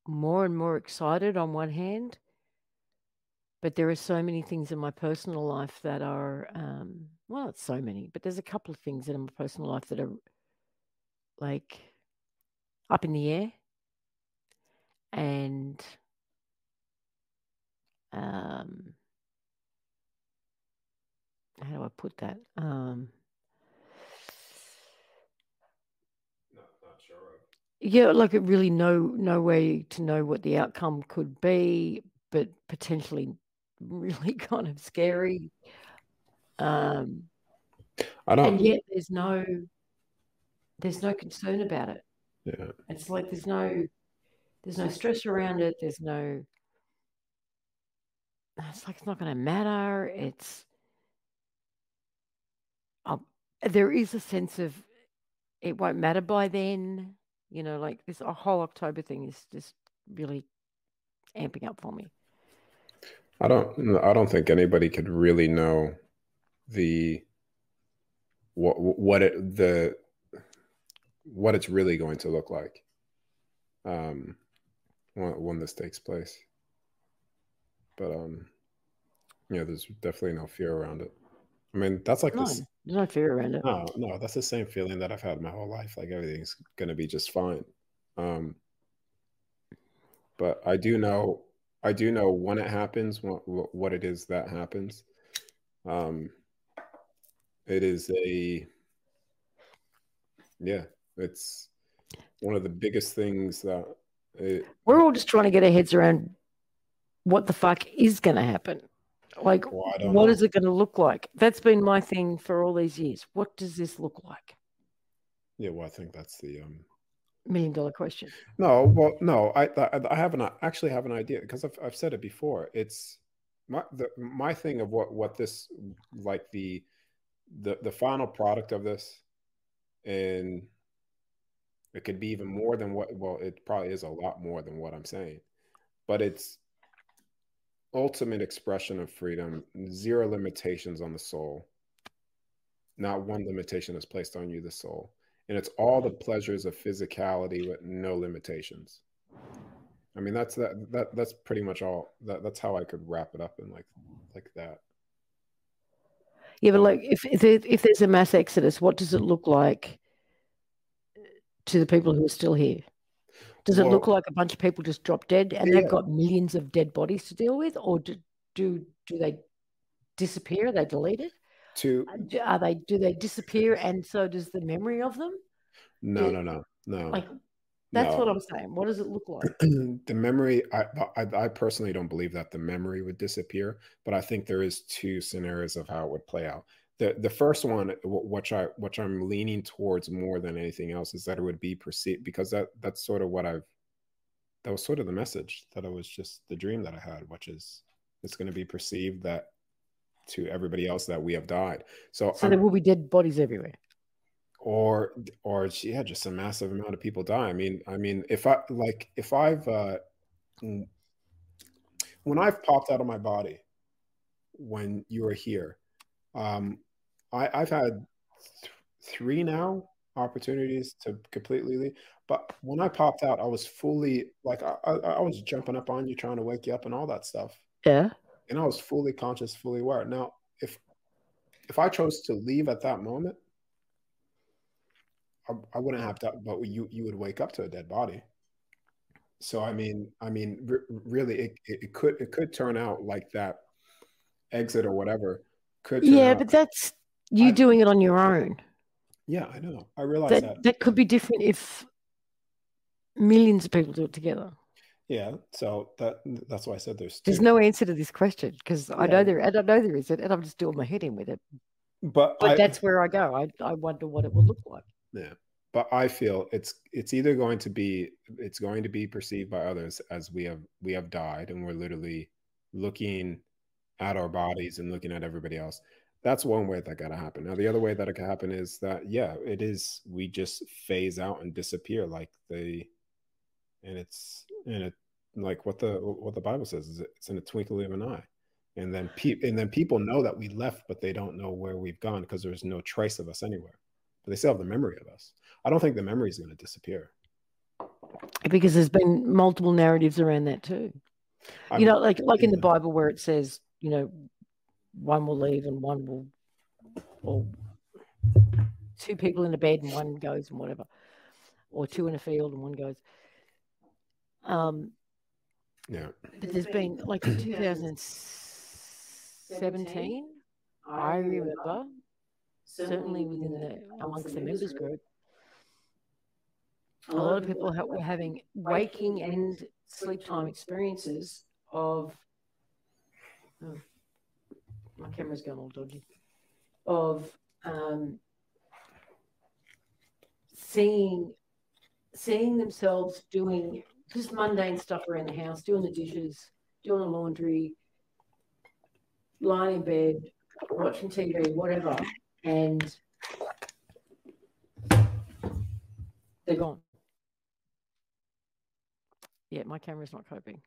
more and more excited on one hand, but there are so many things in my personal life that are, um, well, it's so many, but there's a couple of things in my personal life that are like up in the air and um, how do I put that? Um, not, not sure. Yeah, like it really no no way to know what the outcome could be, but potentially really kind of scary. Um, I don't. and yet there's no there's no concern about it. Yeah. It's like there's no there's no stress around it. There's no it's like it's not going to matter. It's um, there is a sense of it won't matter by then. You know, like this whole October thing is just really amping up for me. I don't. I don't think anybody could really know the what what it the what it's really going to look like um, when, when this takes place. But um, yeah, there's definitely no fear around it. I mean, that's like no, this. There's no fear around it. No, no, that's the same feeling that I've had my whole life. Like everything's gonna be just fine. Um, but I do know, I do know when it happens, what what it is that happens. Um, it is a, yeah, it's one of the biggest things that it, we're all just trying to get our heads around what the fuck is going to happen. Like, well, what know. is it going to look like? That's been my thing for all these years. What does this look like? Yeah, well, I think that's the um, million dollar question. No, well, no, I I, I have an actually have an idea because I've I've said it before. It's my the my thing of what what this like the the the final product of this and it could be even more than what, well, it probably is a lot more than what I'm saying, but it's ultimate expression of freedom, zero limitations on the soul. Not one limitation is placed on you, the soul. And it's all the pleasures of physicality with no limitations. I mean, that's that, that that's pretty much all that, that's how I could wrap it up in like like that. Yeah, but like if if, if there's a mass exodus, what does it look like to the people who are still here? Does it well, look like a bunch of people just drop dead and yeah. they've got millions of dead bodies to deal with, or do do, do they disappear? Are they deleted? To uh, are they do they disappear, and so does the memory of them? No, no, no, no. Like, That's No. what I'm saying. What does it look like? the memory I, I i personally don't believe that the memory would disappear but i think there is two scenarios of how it would play out the the first one which i which i'm leaning towards more than anything else is that it would be perceived because that that's sort of what i've that was sort of the message that it was just the dream that i had which is it's going to be perceived that to everybody else that we have died so, So I'm- there will be dead bodies everywhere. or or yeah just a massive amount of people die i mean i mean if i like if i've uh when i've popped out of my body when you were here um i i've had th- three now opportunities to completely leave but when i popped out i was fully like I, I i was jumping up on you trying to wake you up and all that stuff Yeah. and i was fully conscious fully aware now if if i chose to leave at that moment I, I wouldn't have to, but you you would wake up to a dead body. So I mean, I mean, r- really, it, it, it could it could turn out like that exit or whatever could. Yeah, out, but that's you I- doing it on your own. yeah, I know. I realize That that. that could be different if millions of people do it together. Yeah, so that that's why I said there's two. There's no answer to this question because I know Yeah. there. I don't know there isn't, and I'm just doing my head in with it. but But I, that's where I go. I I wonder what it will look like. Yeah. But I feel it's it's either going to be it's going to be perceived by others as we have we have died and we're literally looking at our bodies and looking at everybody else. That's one way that gotta happen. Now the other way that it can happen is that yeah, it is we just phase out and disappear like the and it's and it like what the what the Bible says is it's in a twinkling of an eye. And then pe- and then people know that we left, but they don't know where we've gone because there's no trace of us anywhere. But they still have the memory of us. I don't think the memory is going to disappear. Because there's been multiple narratives around that too. I you mean, know, like like in the. Bible where it says, you know, one will leave and one will, or two people in a bed and one goes and whatever, or two in a field and one goes. Um, yeah, but there's been like in 2017, I remember certainly within the amongst the members group, a lot of people ha- were having waking and sleep time experiences of. Oh, my camera's gone all dodgy. Of um, seeing seeing themselves doing just mundane stuff around the house, doing the dishes, doing the laundry, lying in bed, watching TV, whatever, and they're gone. Yeah, my camera's not coping.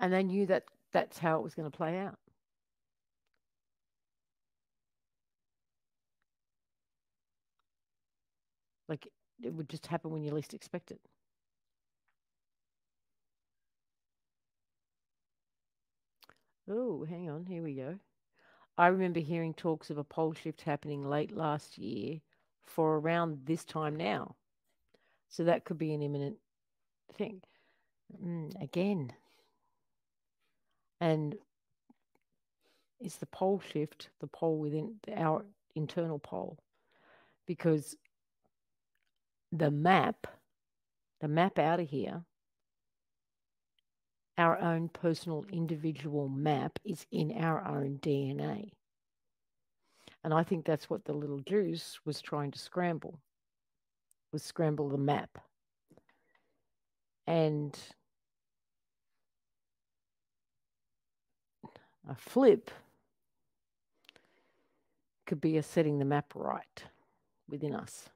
And they knew that that's how it was going to play out. Like it would just happen when you least expect it. Oh, hang on, here we go. I remember hearing talks of a pole shift happening late last year for around this time now. So that could be an imminent thing. Mm, again. And is the pole shift the pole within our internal pole? Because the map, the map out of here, our own personal individual map is in our own DNA. And I think that's what the little Jews was trying to scramble, was scramble the map. And a flip could be a setting the map right within us,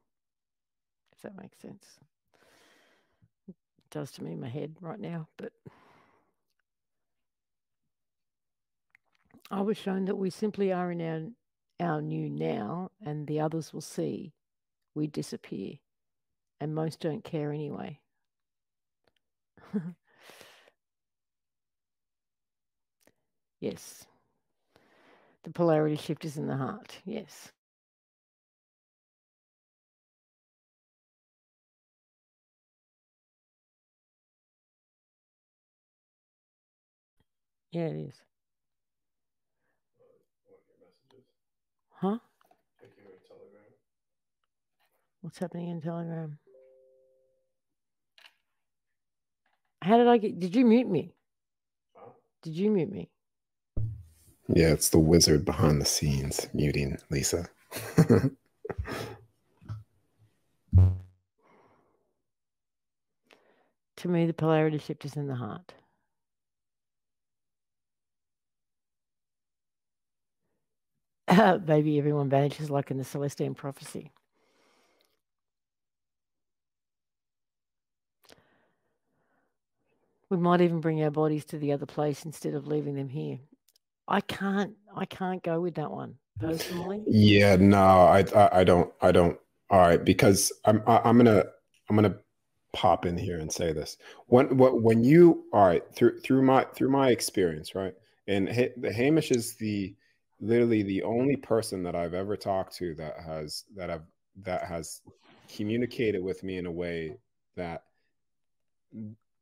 if that makes sense. It does to me in my head right now, but I was shown that we simply are in our our new now, and the others will see we disappear, and most don't care anyway. yes, the polarity shift is in the heart. Yes. Yeah, it is. Huh? What's happening in Telegram? How did I get? Did you mute me? Did you mute me? Yeah, it's the wizard behind the scenes muting Lisa. to me, the polarity shift is in the heart. Maybe everyone vanishes like in the Celestine prophecy. We might even bring our bodies to the other place instead of leaving them here. I can't. I can't go with that one personally. Yeah, no, I, I, I don't, I don't. All right, because I'm, I, I'm gonna, I'm gonna pop in here and say this. When, what, when you, all right, through, through my, through my experience, right, and the Hamish is the, literally the only person that I've ever talked to that has, that I've, that has communicated with me in a way that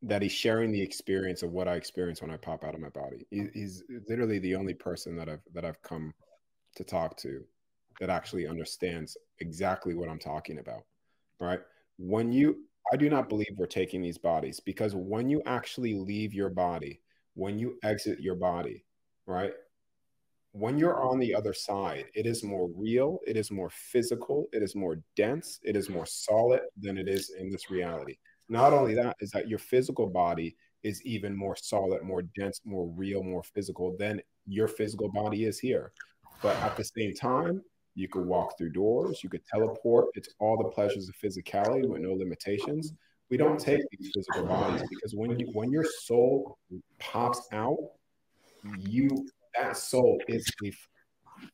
that he's sharing the experience of what I experience when I pop out of my body. He's literally the only person that I've that I've come to talk to that actually understands exactly what I'm talking about. Right? When you I do not believe we're taking these bodies because when you actually leave your body, when you exit your body, right? When you're on the other side, it is more real, it is more physical, it is more dense, it is more solid than it is in this reality. Not only that, is that your physical body is even more solid, more dense, more real, more physical than your physical body is here. But at the same time, you could walk through doors, you could teleport. It's all the pleasures of physicality with no limitations. We don't take these physical bodies because when you when your soul pops out, you that soul is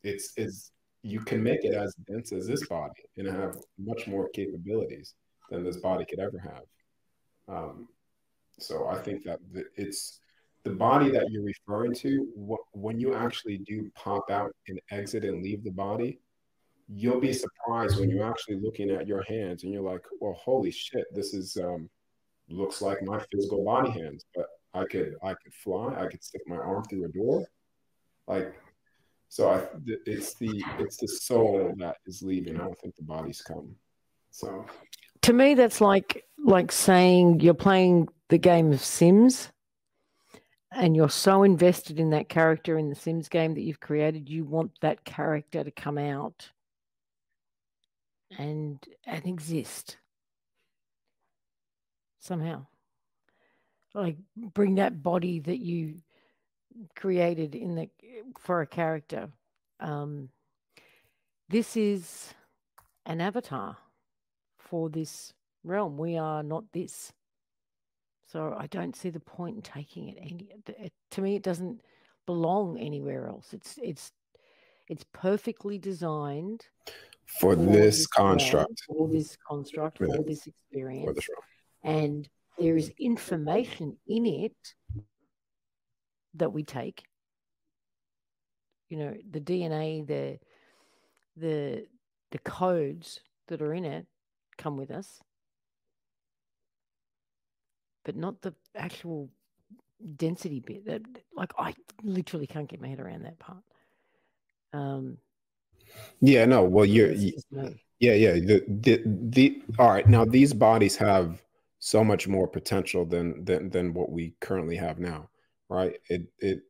it's is you can make it as dense as this body and have much more capabilities than this body could ever have. Um, so I think that it's the body that you're referring to. when you actually do pop out and exit and leave the body, you'll be surprised when you're actually looking at your hands and you're like, "Well, holy shit, this is um, looks like my physical body hands." But I could I could fly. I could stick my arm through a door, like. So I, it's the it's the soul that is leaving. I don't think the body's come. So to me, that's like like saying you're playing the game of Sims and you're so invested in that character in the Sims game that you've created, you want that character to come out and and exist somehow. Like bring that body that you created in the for a character. Um, this is an avatar for this realm. We are not this. So I don't see the point in taking it any. It, to me, it doesn't belong anywhere else. It's it's it's perfectly designed for, for this, this, construct, for this construct, for, this experience, this and there is information in it that we take. You know, the DNA, the the the codes that are in it come with us, but not the actual density bit. That like I literally can't get my head around that part. Um, yeah, no. Well, you're. yeah, yeah. The, the the all right. Now these bodies have so much more potential than than than what we currently have now, right? It it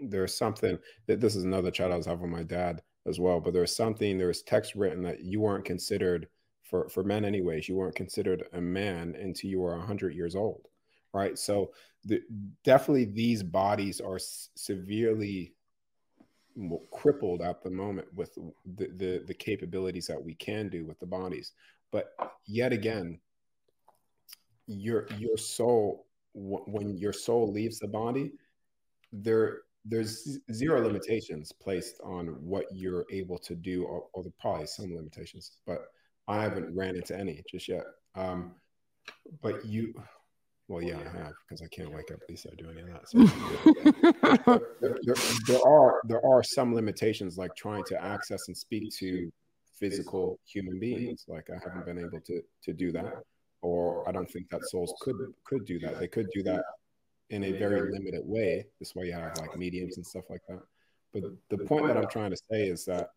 there's something that this is another chat I was having with my dad as well. But there's something there's text written that you weren't considered for for men anyways you weren't considered a man until you were 100 years old right? So the, definitely these bodies are severely crippled at the moment with the, the the capabilities that we can do with the bodies. But yet again your your soul when your soul leaves the body there there's zero limitations placed on what you're able to do or, or probably some limitations but I haven't ran into any just yet. Um, but you, well, yeah, I have because I can't wake up Lisa do any of that. So there, there, there, are there are some limitations like trying to access and speak to physical human beings. Like I haven't been able to to do that, or I don't think that souls could could do that. They could do that in a very limited way. This way, you have like mediums and stuff like that. But the point that I'm trying to say is that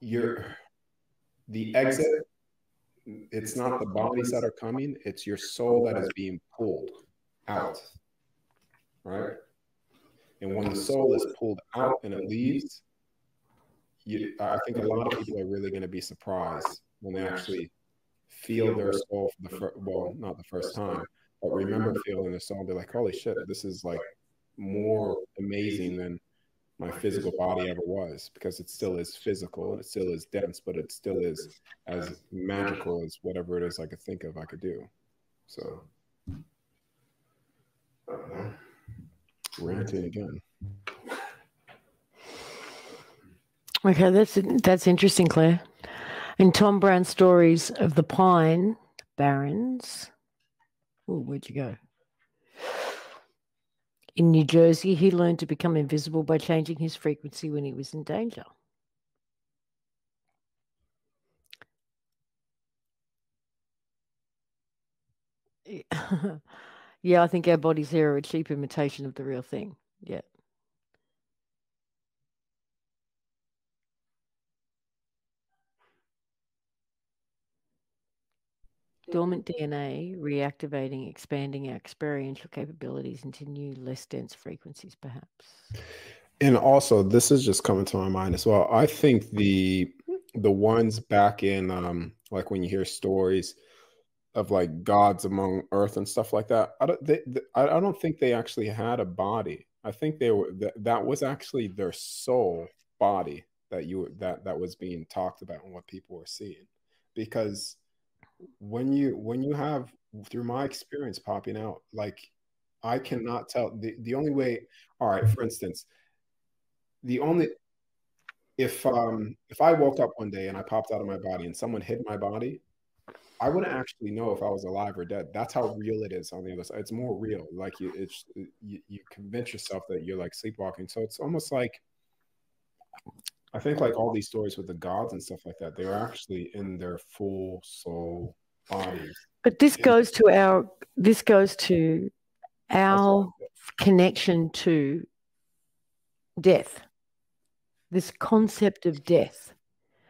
you're the exit it's not the bodies that are coming it's your soul that is being pulled out. Right? And when the soul is pulled out and it leaves you, i think a lot of people are really going to be surprised when they actually feel their soul for the first well not the first time but remember feeling the soul they're like holy shit this is like more amazing than my physical body ever was because it still is physical and it still is dense, but it still is as magical as whatever it is I could think of I could do. So, uh, ranting again. Okay, that's that's interesting, Claire. In Tom Brown's stories of the Pine Barrens, oh, where'd you go? In New Jersey, he learned to become invisible by changing his frequency when he was in danger. yeah, I think our bodies here are a cheap imitation of the real thing. Yeah. Dormant DNA reactivating, expanding our experiential capabilities into new, less dense frequencies, perhaps. And also, this is just coming to my mind as well. I think the the ones back in um like when you hear stories of like gods among earth and stuff like that i don't they, they, i don't think they actually had a body i think they were that, that was actually their soul body that you that that was being talked about and what people were seeing because when you when you have through my experience popping out like i cannot tell the, the only way all right for instance the only if um if i woke up one day and i popped out of my body and someone hit my body i wouldn't actually know if i was alive or dead. That's how real it is on the other side. It's more real. Like you it's you, you convince yourself that you're like sleepwalking. So it's almost like I think like all these stories with the gods and stuff like that, they were actually in their full soul bodies. But this goes to our this goes to our connection to death. This concept of death.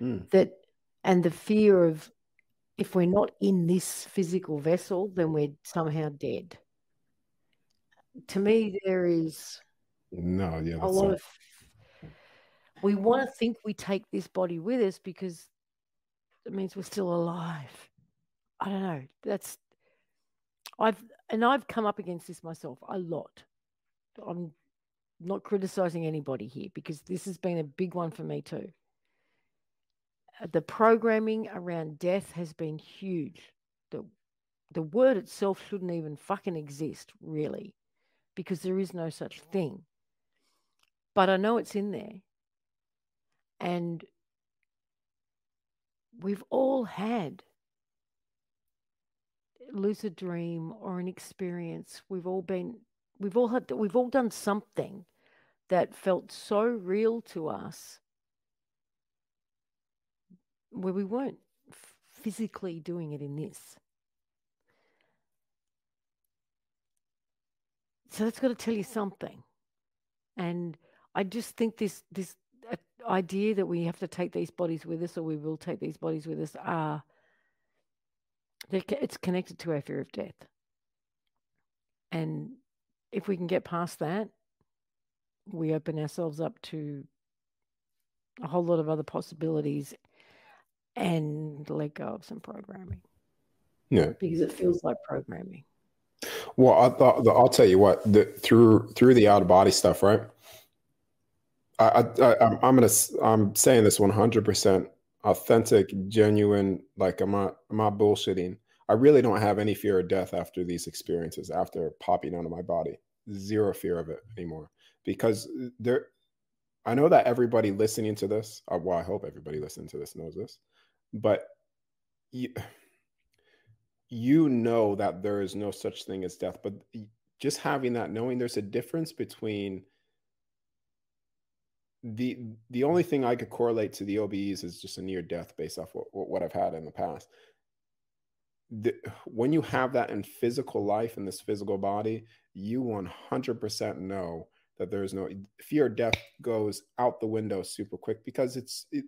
Mm. That and the fear of if we're not in this physical vessel, then we're somehow dead. To me, there is no, yeah, a lot of we want to think we take this body with us because it means we're still alive. I don't know. That's I've and I've come up against this myself a lot. I'm not criticizing anybody here because this has been a big one for me too. Uh, the programming around death has been huge. The the word itself shouldn't even fucking exist, really, because there is no such thing. But I know it's in there. And we've all had lucid dream or an experience. We've all been, we've all had, we've all done something that felt so real to us where we weren't physically doing it in this. So that's got to tell you something. And I just think this this idea that we have to take these bodies with us or we will take these bodies with us are it's connected to our fear of death. And if we can get past that, we open ourselves up to a whole lot of other possibilities and let go of some programming. Yeah. Because it feels like programming. Well, I thought I'll tell you what, the, through through the out of body stuff, right? I, I'm gonna I'm saying this 100 percent authentic, genuine. Like I'm not I'm not bullshitting. I really don't have any fear of death after these experiences. After popping out of my body, zero fear of it anymore. Because there, I know that everybody listening to this. Uh, well, I hope everybody listening to this knows this, but you you know that there is no such thing as death. But just having that, knowing there's a difference between the the only thing I could correlate to the OBEs is just a near death based off what, what I've had in the past. The, when you have that in physical life in this physical body, you 100% know that there is no fear of death goes out the window super quick because it's it,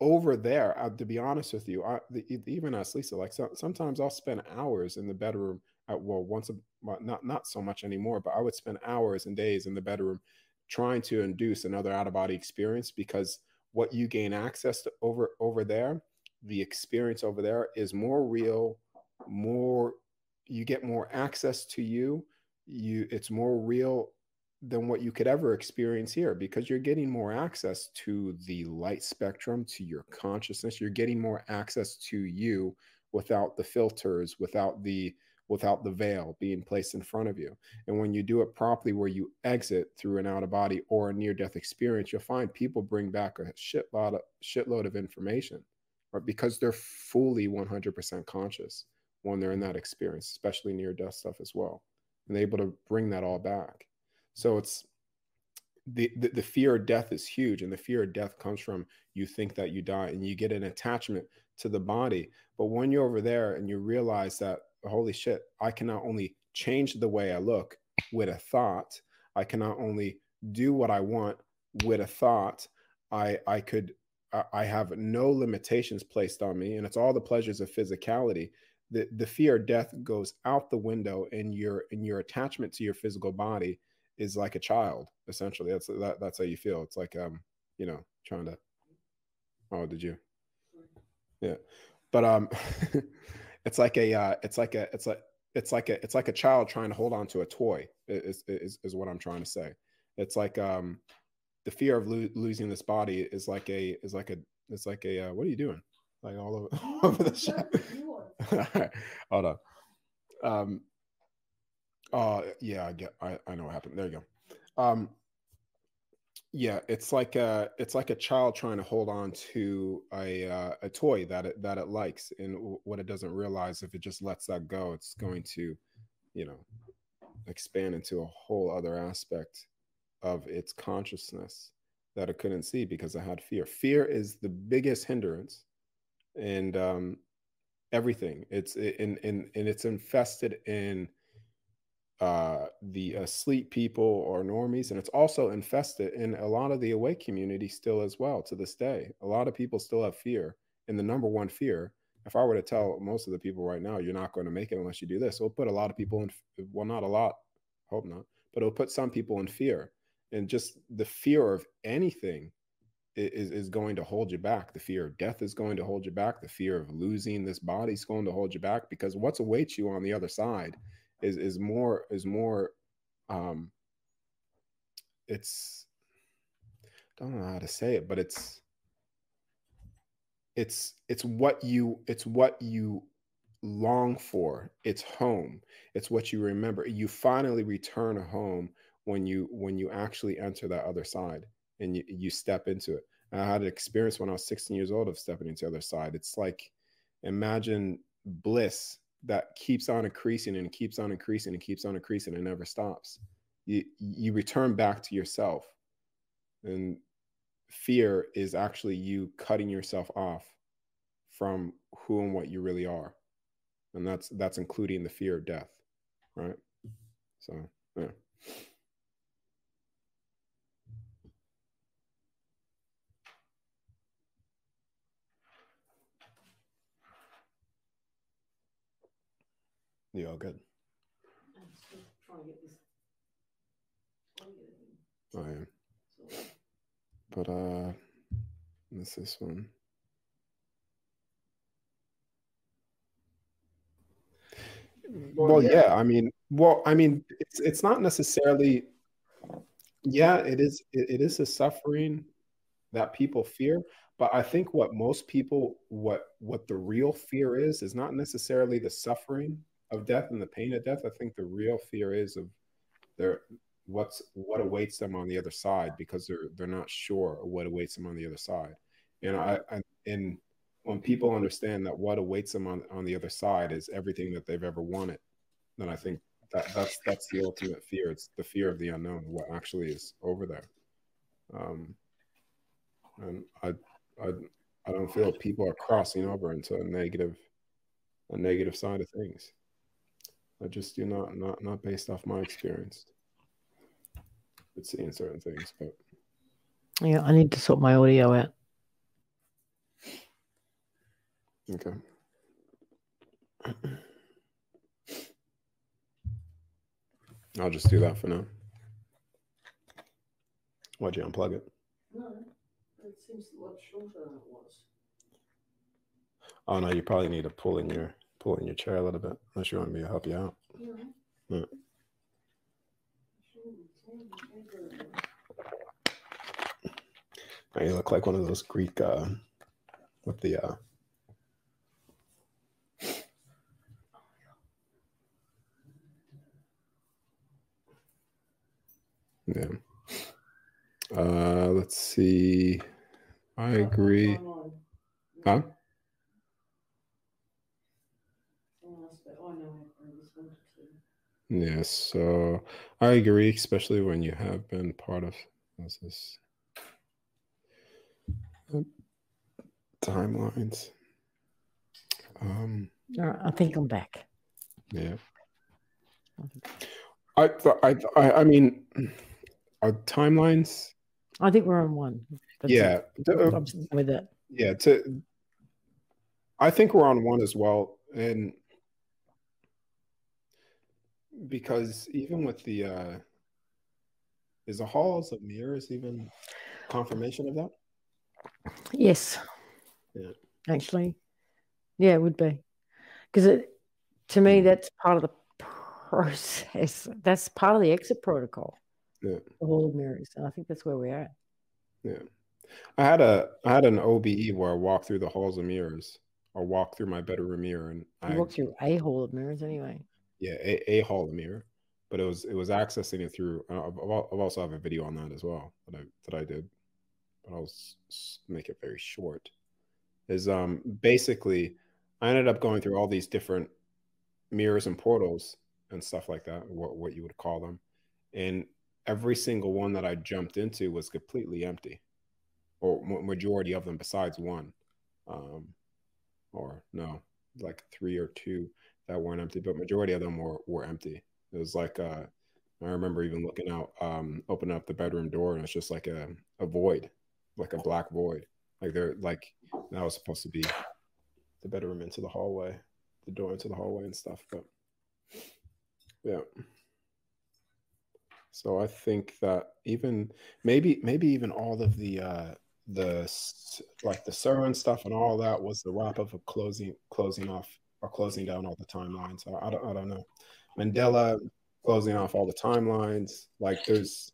over there, uh, to be honest with you, I, the, even as Lisa, like so, sometimes I'll spend hours in the bedroom. At, well, once a not not so much anymore, but I would spend hours and days in the bedroom trying to induce another out of body experience because what you gain access to over over there, the experience over there is more real, more you get more access to you. You it's more real than what you could ever experience here because you're getting more access to the light spectrum, to your consciousness. You're getting more access to you without the filters, without the without the veil being placed in front of you. And when you do it properly, where you exit through an out of body or a near death experience, you'll find people bring back a shitload of, shitload of information, right? Because they're fully 100% conscious when they're in that experience, especially near death stuff as well, and able to bring that all back. So it's the, the, the fear of death is huge, and the fear of death comes from you think that you die, and you get an attachment to the body. But when you're over there and you realize that holy shit, I can not only change the way I look with a thought, I can not only do what I want with a thought, I I could I have no limitations placed on me, and it's all the pleasures of physicality. The the fear of death goes out the window, and your and your attachment to your physical body is like a child essentially. That's that, that's how you feel. It's like um you know trying to oh did you? Yeah. But um it's like a uh it's like a it's like it's like a it's like a child trying to hold on to a toy is is, is what i'm trying to say it's like um the fear of lo- losing this body is like a is like a it's like a uh, what are you doing like all over, over the shop hold on um uh, yeah, I get. I, I know what happened. There you go. Um, yeah, it's like a it's like a child trying to hold on to a uh, a toy that it that it likes, and what it doesn't realize if it just lets that go, it's going to, you know, expand into a whole other aspect of its consciousness that it couldn't see because it had fear. Fear is the biggest hindrance, and um, everything. It's in in and it's infested in uh, the asleep people or normies, and it's also infested in a lot of the awake community still as well to this day. A lot of people still have fear, and the number one fear. If I were to tell most of the people right now, you're not going to make it unless you do this, it'll put a lot of people in. Well, not a lot, hope not, but it'll put some people in fear, and just the fear of anything is, is going to hold you back. The fear of death is going to hold you back. The fear of losing this body is going to hold you back because what's awaits you on the other side is is more is more um it's don't know how to say it, but it's it's it's what you it's what you long for. It's home. It's what you remember. You finally return home when you when you actually enter that other side and you, you step into it. I had an experience when I was 16 years old of stepping into the other side. It's like imagine bliss that keeps on increasing and keeps on increasing and keeps on increasing and never stops. You you return back to yourself. And fear is actually you cutting yourself off from who and what you really are. And that's that's including the fear of death. Right? So yeah. You all good? I'm still trying to get this. Oh yeah. But uh, what's this one? Well, well yeah. yeah. I mean, well, I mean, it's it's not necessarily. Yeah, it is. It, it is a suffering that people fear, but I think what most people, what what the real fear is, is not necessarily the suffering of death and the pain of death, I think the real fear is of their what's what awaits them on the other side because they're they're not sure what awaits them on the other side. And I, I and when people understand that what awaits them on, on the other side is everything that they've ever wanted, then I think that that's that's the ultimate fear. It's the fear of the unknown, what actually is over there. Um, and I I I don't feel people are crossing over into a negative a negative side of things. I just you know not not based off my experience with seeing certain things, but yeah, I need to sort my audio out. Okay. I'll just do that for now. Why'd you unplug it? No, it seems a lot shorter than it was. Oh no, you probably need to pull in your pull in your chair a little bit, unless you want me to help you out. Yeah. You look like one of those Greek uh, with the uh, Yeah. Uh, let's see. I agree. Huh? Yes, so I agree, especially when you have been part of this timelines. Um, I think I'm back. Yeah. I, I, I, I mean, our timelines. I think we're on one. That's yeah, uh, with it. Yeah, to. I think we're on one as well, and because even with the uh is the halls of mirrors even confirmation of that? Yes. Yeah. Actually. Yeah it would be. Because it to me hmm. that's part of the process. That's part of the exit protocol. Yeah. The hall of mirrors and i think that's where we are. Yeah. I had a i had an obe where i walked through the halls of mirrors. Or walk through my bedroom mirror and you I walked through a hall of mirrors anyway yeah, a, a Mirror, but it was it was accessing it through. I've, I've also have a video on that as well that I that I did, but I'll make it very short. Is um basically I ended up going through all these different mirrors and portals and stuff like that, what what you would call them, and every single one that I jumped into was completely empty, or majority of them besides one, um, or no, like three or two that weren't empty, but majority of them were were empty. It was like uh, I remember even looking out, um, opening up the bedroom door, and it's just like a a void, like a black void. Like they're like that was supposed to be the bedroom into the hallway, the door into the hallway and stuff. But yeah. So I think that even maybe maybe even all of the uh the like the sermon stuff and all that was the wrap up of closing closing off are closing down all the timelines. I, I don't, I don't know. Mandela closing off all the timelines. Like there's,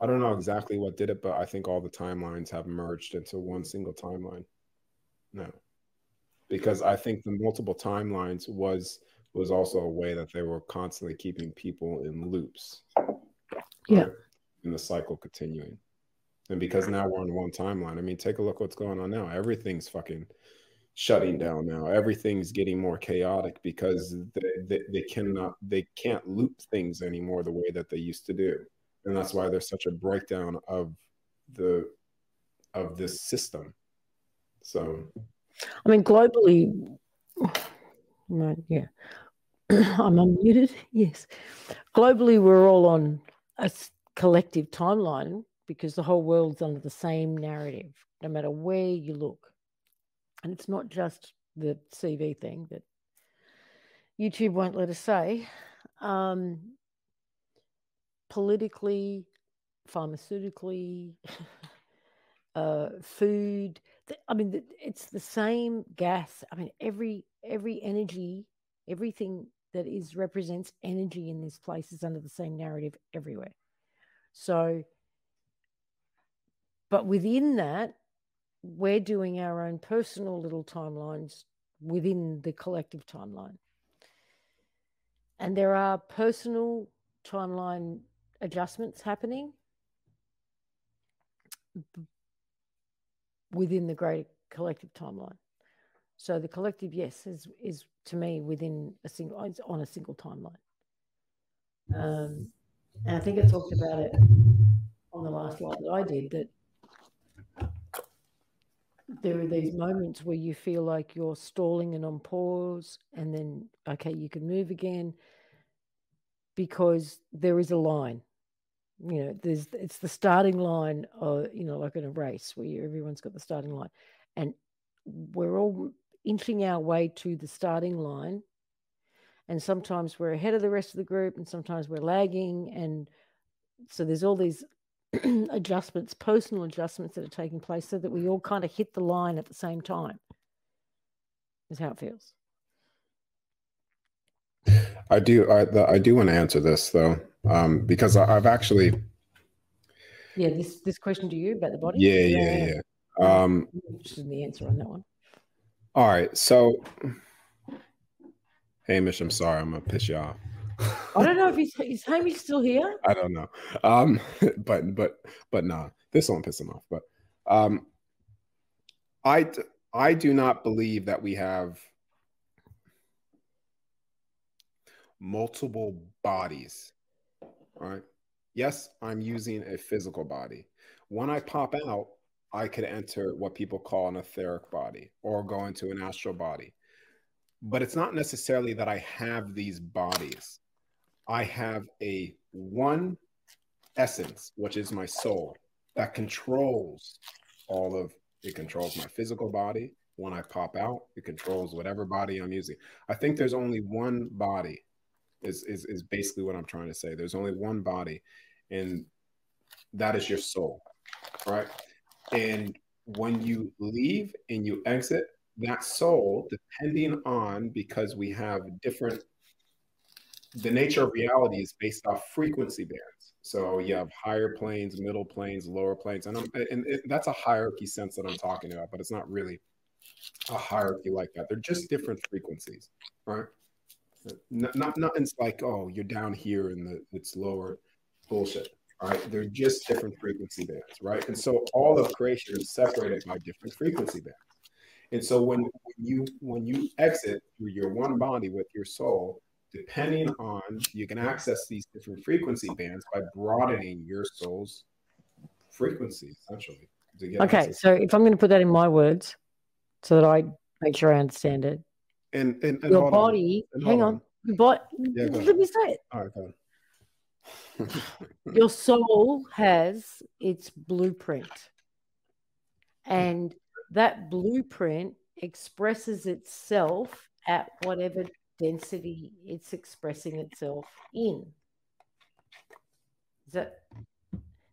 I don't know exactly what did it, but I think all the timelines have merged into one single timeline. No, because I think the multiple timelines was was also a way that they were constantly keeping people in loops. Yeah. Right? And the cycle continuing. And because now we're on one timeline, I mean, take a look what's going on now. Everything's fucking shutting down now. Everything's mm-hmm. getting more chaotic because they, they, they, cannot they can't loop things anymore the way that they used to do, and that's why there's such a breakdown of the of this system. So, I mean, globally, right, yeah, I'm unmuted. Yes, globally, we're all on a collective timeline because the whole world's under the same narrative, no matter where you look and it's not just the CV thing that YouTube won't let us say. Um, politically, pharmaceutically, uh, food. I mean, it's the same gas. I mean, every every energy, everything that is represents energy in this place is under the same narrative everywhere. So, but within that, we're doing our own personal little timelines within the collective timeline. And there are personal timeline adjustments happening within the greater collective timeline. So the collective, yes, is is to me within a single it's on a single timeline. Um, and I think I talked about it on the last slide that I did that there are these moments where you feel like you're stalling and on pause, and then, okay, you can move again because there is a line. You know, there's it's the starting line, of, you know, like in a race where everyone's got the starting line. And we're all inching our way to the starting line. And sometimes we're ahead of the rest of the group, and sometimes we're lagging. And so there's all these adjustments, personal adjustments that are taking place so that we all kind of hit the line at the same time, is how it feels. I do. I, I do want to answer this though, um, because I, have actually. Yeah, this this question to you about the body. Yeah, yeah, yeah. yeah. Um, I'm interested in the answer on that one. All right, so Hamish, I'm sorry, I'm gonna piss you off. I don't know if he's is Hamish still here. I don't know, um, but but but nah, this won't piss him off. But um, I I do not believe that we have multiple bodies. Right? Yes, I'm using a physical body. When I pop out, I could enter what people call an etheric body or go into an astral body. But it's not necessarily that I have these bodies. I have a one essence, which is my soul, that controls all of it controls my physical body. When I pop out, it controls whatever body I'm using. I think there's only one body is, is is basically what I'm trying to say. There's only one body, and that is your soul, right? And when you leave and you exit, that soul, depending on because we have different, the nature of reality is based off frequency bands. So you have higher planes, middle planes, lower planes, and, and it, that's a hierarchy sense that I'm talking about, but it's not really a hierarchy like that. They're just different frequencies, right? Not, not, not it's like, oh, you're down here and the, it's lower. Bullshit. All right. They're just different frequency bands, right? And so all of creation is separated by different frequency bands. And so when you when you exit through your one body with your soul, depending on you can access these different frequency bands by broadening your soul's frequency, essentially. Okay, so if I'm going to put that in my words, so that I make sure I understand it, and, and, and your body, on. hang on, on. but yeah, let me say it. All right, go your soul has its blueprint, and that blueprint expresses itself at whatever density it's expressing itself in. Is that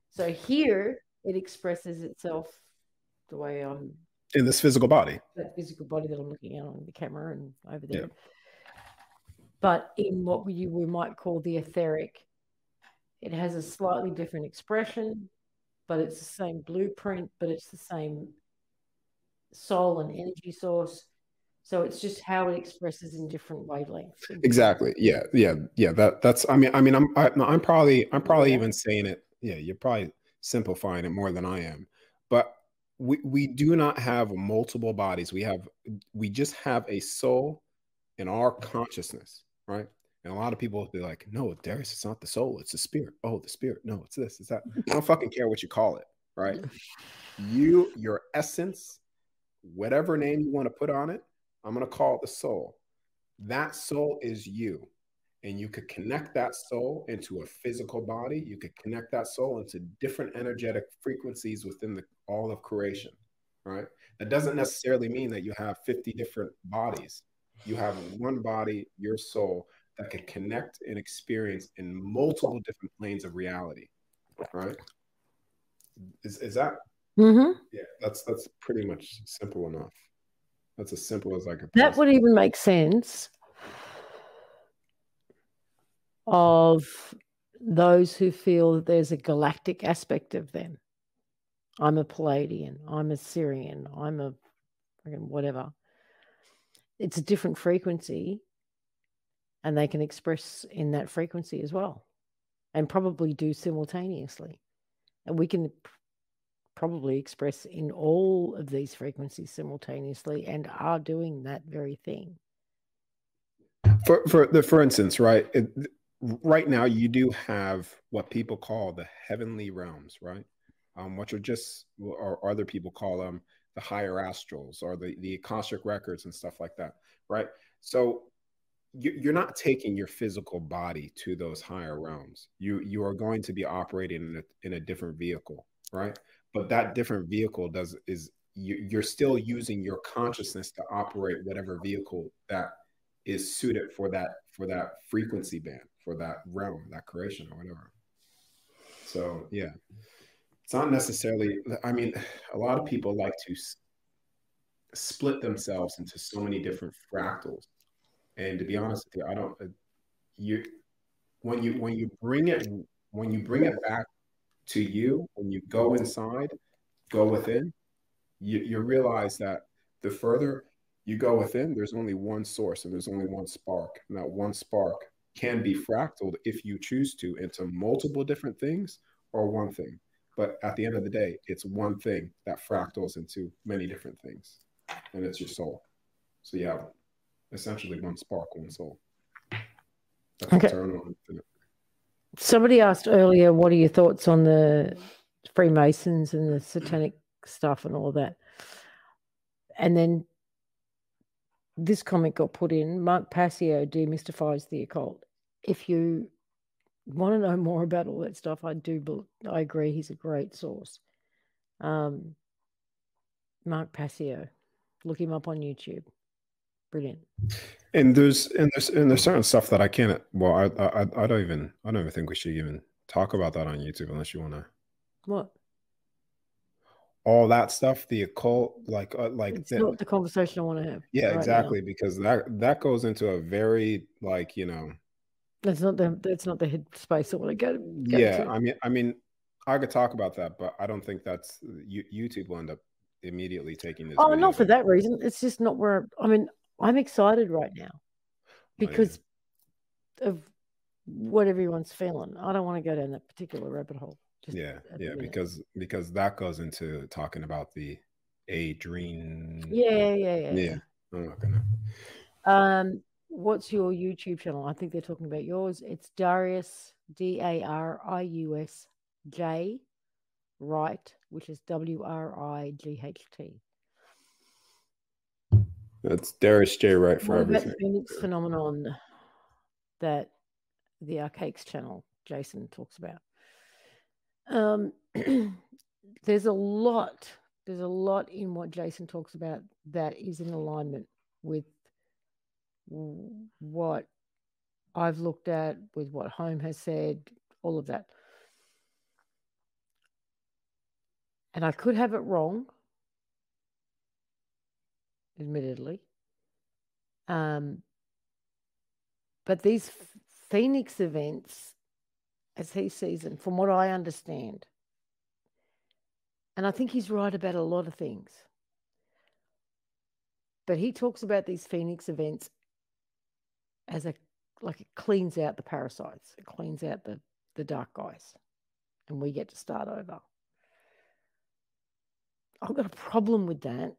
so? Here it expresses itself the way I'm in this physical body. That physical body that I'm looking at on the camera and over there. Yeah. But in what you we might call the etheric, it has a slightly different expression, but it's the same blueprint, but it's the same soul and energy source. So it's just how it expresses in different wavelengths. Exactly. Yeah. Yeah. Yeah. That that's. I mean. I mean. I'm. I, am i am probably. I'm probably yeah. even saying it. Yeah. You're probably simplifying it more than I am. But we we do not have multiple bodies. We have. We just have a soul in our consciousness. Right. And a lot of people will be like, no, Darius, it's not the soul, it's the spirit. Oh, the spirit. No, it's this, it's that. I don't fucking care what you call it, right? You, your essence, whatever name you want to put on it, I'm going to call it the soul. That soul is you. And you could connect that soul into a physical body. You could connect that soul into different energetic frequencies within the all of creation, right? That doesn't necessarily mean that you have 50 different bodies. You have one body, your soul, that can connect and experience in multiple different planes of reality. Right? Is is that? Mm-hmm. Yeah, that's that's pretty much simple enough. That's as simple as I could. That would even make sense of those who feel that there's a galactic aspect of them. I'm a Pleiadian, I'm a Sirian, I'm a whatever. It's a different frequency and they can express in that frequency as well and probably do simultaneously. And we can probably express in all of these frequencies simultaneously and are doing that very thing. For for the for instance, right? It, right now you do have what people call the heavenly realms, right? Um, which are just or other people call them the higher astrals or the the Akashic records and stuff like that, right? So you're not taking your physical body to those higher realms. You you are going to be operating in a, in a different vehicle, right? But that different vehicle does is you, are still using your consciousness to operate whatever vehicle that is suited for that for that frequency band for that realm that creation or whatever. So yeah. It's not necessarily i mean a lot of people like to s- split themselves into so many different fractals. And to be honest with you i don't uh, you when you when you bring it when you bring it back to you when you go inside go within you, you realize that the further you go within there's only one source and there's only one spark. And that one spark can be fractaled if you choose to into multiple different things or one thing. But at the end of the day it's one thing that fractals into many different things and it's your soul. So you have essentially one spark one soul. That's okay. eternal infinite somebody asked earlier what are your thoughts on the freemasons and the satanic stuff and all that. And then this comment got put in mark passio demystifies the occult. If you want to know more about all that stuff i do i agree he's a great source. Um, mark passio look him up on youtube brilliant and there's and there's and there's certain stuff that i can't well i i, I don't even i don't even think we should even talk about that on youtube unless you want to what all that stuff, the occult, like uh, like it's the, not the conversation I want to have. Yeah, right exactly, now. because that that goes into a very like you know. That's not the that's not the head space I want to go. go yeah, to. I mean, I mean, I could talk about that, but I don't think that's you, YouTube will end up immediately taking this. Oh, not for that reason. It's just not where I mean. I'm excited right now because oh, yeah. of what everyone's feeling. I don't want to go down that particular rabbit hole. Yeah, yeah, because because that goes into talking about the a dream. Yeah, yeah, yeah. Yeah, I'm not gonna. Um, what's your YouTube channel? I think they're talking about yours. It's Darius D A R I U S J Wright, which is W R I G H T. That's Darius J. Wright for everything. Phoenix phenomenon that the Archaix channel Jason talks about. Um, there's a lot, there's a lot in what Jason talks about that is in alignment with what I've looked at, with what Home has said, all of that. And I could have it wrong, admittedly. Um, but these Phoenix events as he sees them, from what I understand. And I think he's right about a lot of things. But he talks about these Phoenix events as a like it cleans out the parasites, it cleans out the, the dark guys, and we get to start over. I've got a problem with that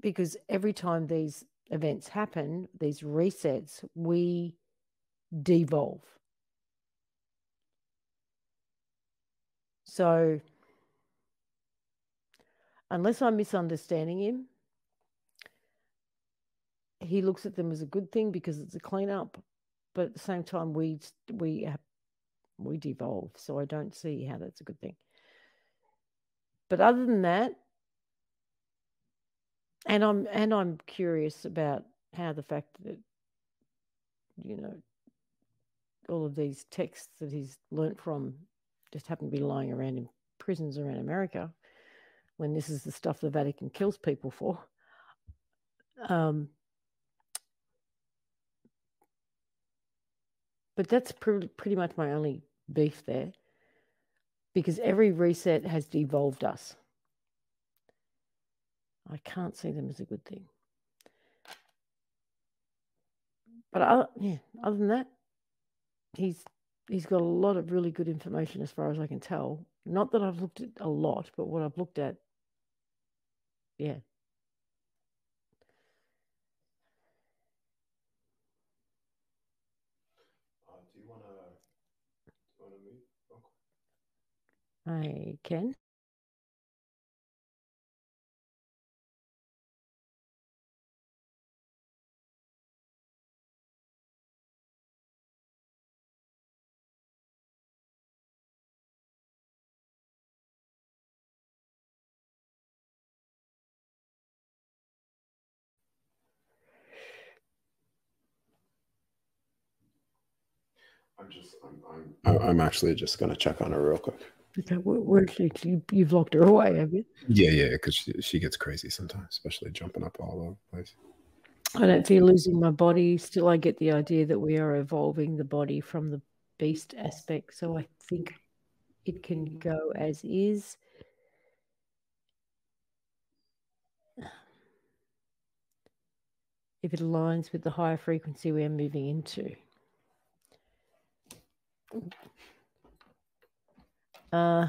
because every time these events happen, these resets, we devolve. So, unless I'm misunderstanding him, he looks at them as a good thing because it's a cleanup. But at the same time, we we we devolve, so I don't see how that's a good thing. But other than that, and I'm and I'm curious about how the fact that you know all of these texts that he's learnt from just happen to be lying around in prisons around America when this is the stuff the Vatican kills people for. Um, but that's pretty, pretty much my only beef there because every reset has devolved us. I can't see them as a good thing. But other, yeah, other than that, he's he's got a lot of really good information as far as I can tell. Not that I've looked at a lot, but what I've looked at, yeah. Uh, do you want to move? I can. I'm just, I'm, I'm, I'm actually just gonna check on her real quick. Okay, where, where she, you, you've locked her away, have you? Yeah, yeah, because she, she gets crazy sometimes, especially jumping up all over the place. I don't feel losing my body. Still, I get the idea that we are evolving the body from the beast aspect. So I think it can go as is. If it aligns with the higher frequency we are moving into. Uh,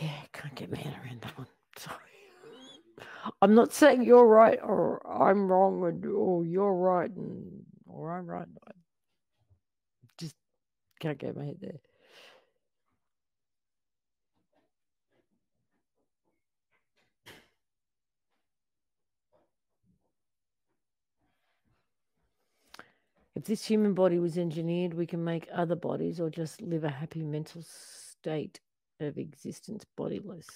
yeah, can't get my head around that one. Sorry. I'm not saying you're right or I'm wrong or, or you're right and or I'm right. I just can't get my head there. If this human body was engineered, we can make other bodies or just live a happy mental state of existence bodiless.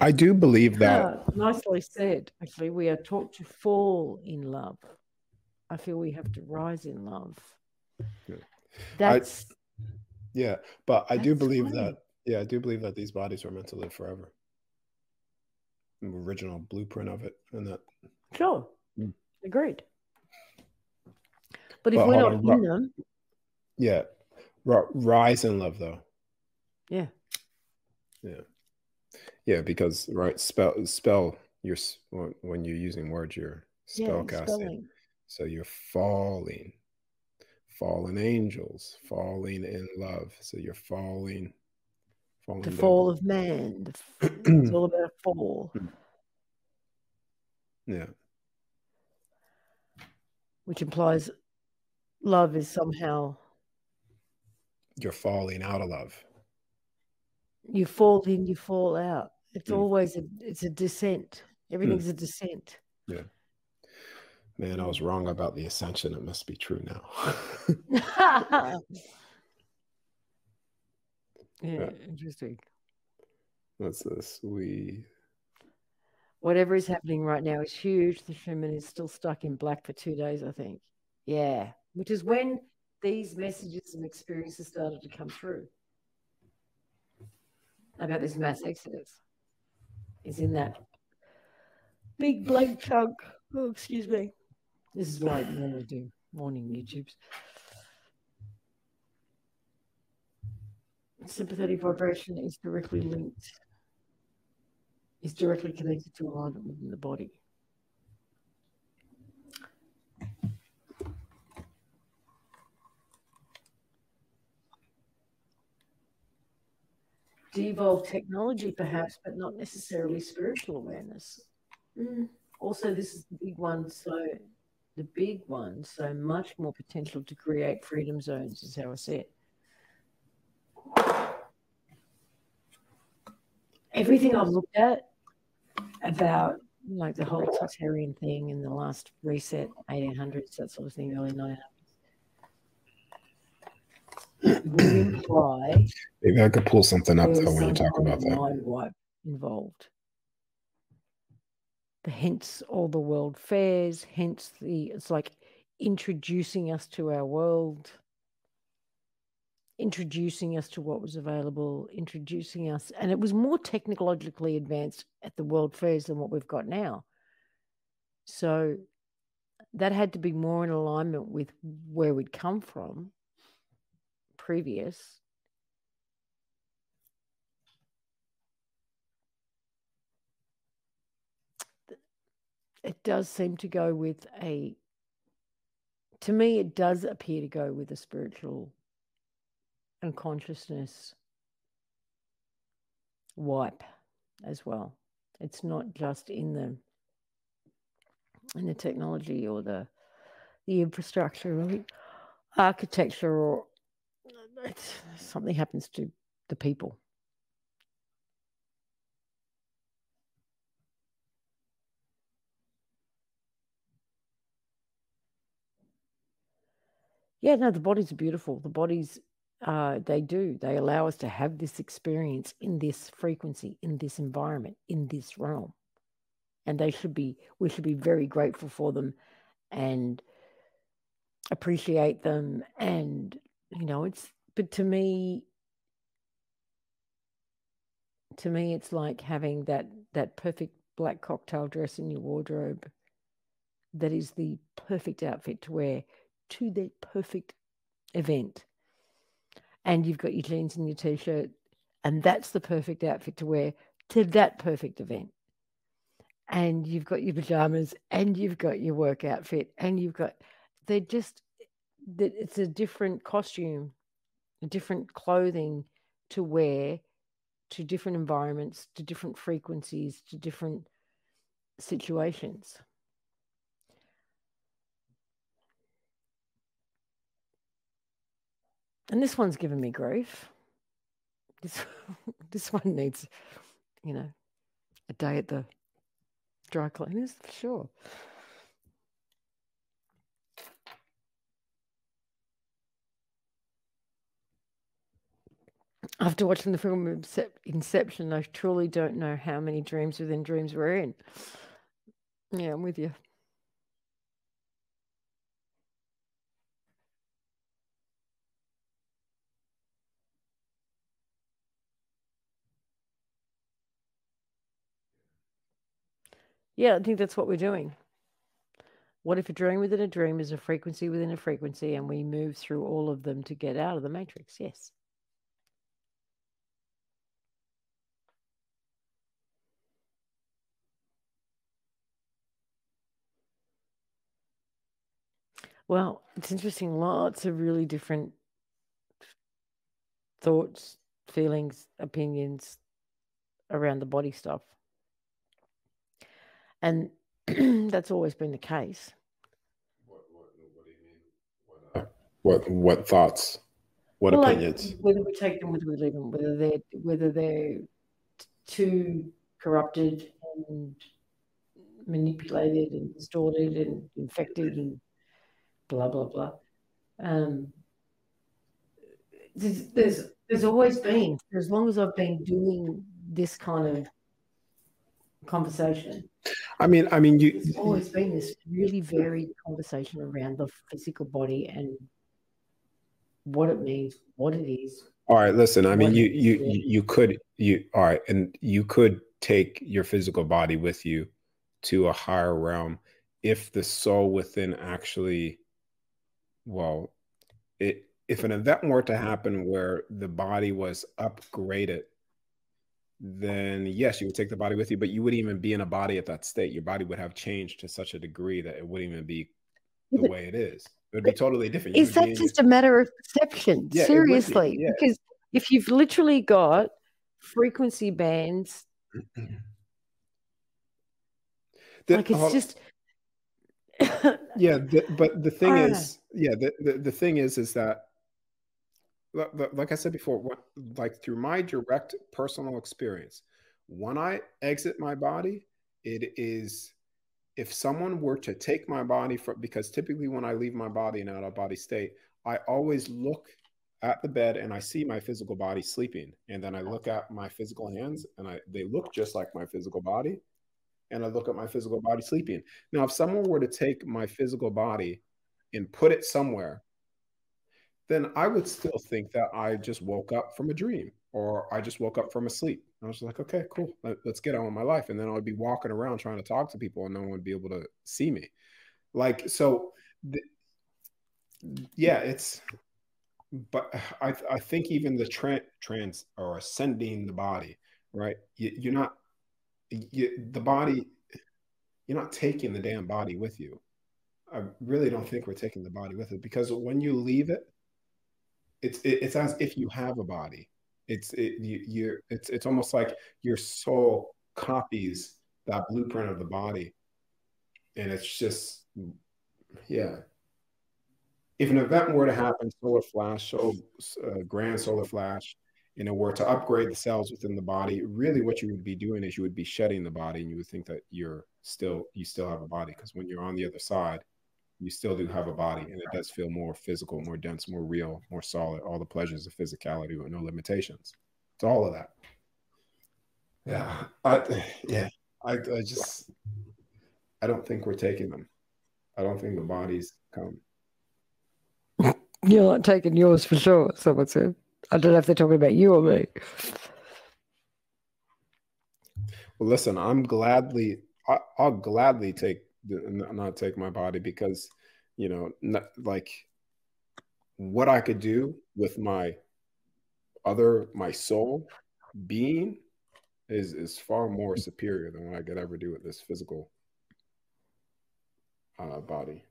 I do believe that. Yeah, nicely said. Actually, we are taught to fall in love. I feel we have to rise in love. Yeah. That's I, yeah, but I do believe funny. that. Yeah, I do believe that these bodies are meant to live forever. Original blueprint of it, and that. sure. Mm. Agreed. But if But we're not on, in them, Yeah, Ri- rise in love though. yeah, Yeah, yeah, because right spell spell your when you're using words, you're yeah, spell casting. spelling. So you're falling, fallen angels, falling in love. So you're falling, falling The down. fall of man. The it's all about a fall, Yeah, which implies love is somehow you're falling out of love. you fall in, you fall out. It's Mm. always a it's a descent. Everything's a descent. Yeah. Man, I was wrong about the ascension. It must be true now. yeah, Yeah. interesting. What's this? We Whatever is happening right now is huge. The Schumann is still stuck in black for two days, I think. Yeah, which is when these messages and experiences started to come through about this mass exodus. Is in that big blank chunk. Oh, excuse me. This is why I normally do morning YouTubes. Sympathetic vibration is directly linked, is directly connected to alignment within the body. Devolved technology, perhaps, but not necessarily spiritual awareness. Mm. Also, this is the big one. So, the big one, so much more potential to create freedom zones, is how I see it. Everything I've looked at about like the whole totalitarian thing in the last reset, 1800s, that sort of thing, early 1900s, would imply maybe I could pull something up though when you talk about that. mind wipe involved. The hence all the world fairs, hence the it's like introducing us to our world, introducing us to what was available, introducing us, and it was more technologically advanced at the world fairs than what we've got now. So that had to be more in alignment with where we'd come from previous. It does seem to go with a, to me, it does appear to go with a spiritual and consciousness wipe as well. It's not just in the in the technology or the the infrastructure or the architecture or something happens to the people. Yeah, no, the are beautiful. The bodies uh, they do. They allow us to have this experience in this frequency, in this environment, in this realm. And they should be, we should be very grateful for them and appreciate them. And, you know, it's, but to me, to me, it's like having that, that perfect black cocktail dress in your wardrobe that is the perfect outfit to wear to that perfect event and you've got your jeans and your t-shirt and that's the perfect outfit to wear to that perfect event. And you've got your pajamas and you've got your work outfit and you've got they're just that it's a different costume a different clothing to wear to different environments to different frequencies to different situations And this one's given me grief. This this one needs, you know, a day at the dry cleaners for sure. After watching the film Inception, I truly don't know how many dreams within dreams we're in. Yeah, I'm with you. Yeah, I think that's what we're doing. What if a dream within a dream is a frequency within a frequency and we move through all of them to get out of the matrix? Yes. Well, it's interesting. Lots of really different thoughts, feelings, opinions around the body stuff. And that's always been the case. What, what, what do you mean? What, uh, what, what thoughts? What well, opinions? Like whether we take them, whether we leave them, whether they're whether they're too corrupted and manipulated and distorted and infected and blah blah blah. Um, there's, there's there's always been as long as I've been doing this kind of conversation. I mean, I mean, you. There's always been this really varied conversation around the physical body and what it means, what it is. All right, listen. I mean, you you you could you all right, and you could take your physical body with you to a higher realm if the soul within actually, well, it if an event were to happen where the body was upgraded then yes, you would take the body with you, but you wouldn't even be in a body at that state. Your body would have changed to such a degree that it wouldn't even be the way it is. It would be totally different. You is that just a matter of perception? Yeah, Seriously, be, yeah. because if you've literally got frequency bands, the, like it's uh, just. yeah, the, but the thing is, yeah, the, the the thing is, is that like I said mm-hmm. before, what, like through my direct personal experience, when I exit my body, it is if someone were to take my body from because typically when I leave my body in out of body state, I always look at the bed and I see my physical body sleeping, and then I look at my physical hands and I they look just like my physical body, and I look at my physical body sleeping. Now, if someone were to take my physical body and put it somewhere then I would still think that I just woke up from a dream or I just woke up from a sleep. I was like, okay, cool. Let, us get on with my life. And then I would be walking around trying to talk to people and no one would be able to see me. Like, so the, yeah, it's, but I, I think even the tra- trans or ascending the body, right? You, are not, you, the body, you're not taking the damn body with you. I really don't think we're taking the body with it because when you leave it, it's it, it's as if you have a body. It's it, you, you're it's it's almost like your soul copies that blueprint of the body, and it's just yeah. If an event were to happen, solar flash, so uh, grand solar flash, and it were to upgrade the cells within the body, really what you would be doing is you would be shedding the body, and you would think that you're still you still have a body because when you're on the other side, you still do have a body and it does feel more physical, more dense, more real, more solid, all the pleasures of physicality with no limitations. It's all of that. Yeah. I, yeah. I, I just, I don't think we're taking them. I don't think the bodies come. You're not taking yours for sure, someone said. I don't know if they're talking about you or me. Well, listen, I'm gladly, I, will gladly take, not take my body because, you know, not, like what I could do with my other, my soul being is is far more superior than what I could ever do with this physical uh, body.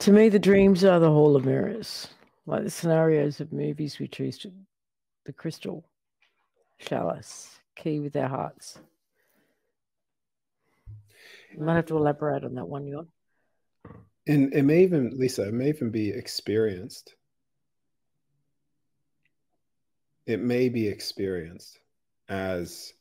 To me, the dreams are the hall of mirrors, like the scenarios of movies we choose to. The crystal, chalice, key with our hearts. You might have to elaborate on that one, Yon. And it may even, Lisa, it may even be experienced. It may be experienced as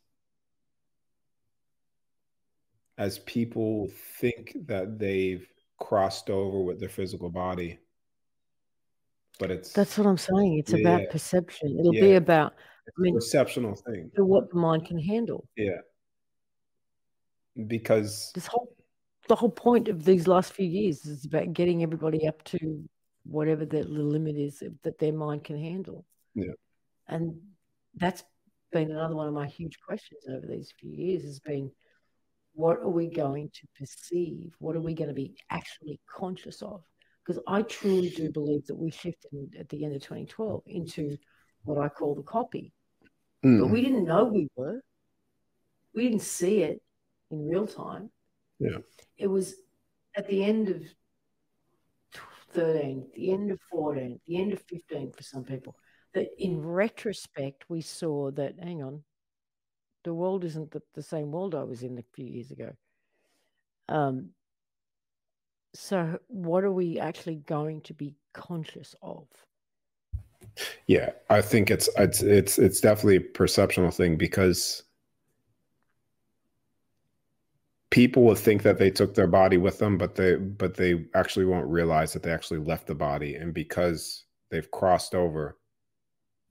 as people think that they've crossed over with their physical body but it's that's what i'm saying it's yeah, about perception it'll yeah. be about I mean, perceptional thing what the mind can handle yeah because this whole the whole point of these last few years is about getting everybody up to whatever the, limit is that their mind can handle yeah and that's been another one of my huge questions over these few years has been what are we going to perceive? What are we going to be actually conscious of? Because I truly do believe that we shifted at the end of 2012 into what I call the copy. Mm. But we didn't know we were. We didn't see it in real time. Yeah. It was at the end of 13, the end of 14, the end of 15 for some people, that in retrospect, we saw that, hang on, the world isn't the, the same world I was in a few years ago. Um, so, what are we actually going to be conscious of? Yeah, I think it's it's it's it's definitely a perceptual thing because people will think that they took their body with them, but they but they actually won't realize that they actually left the body, and because they've crossed over,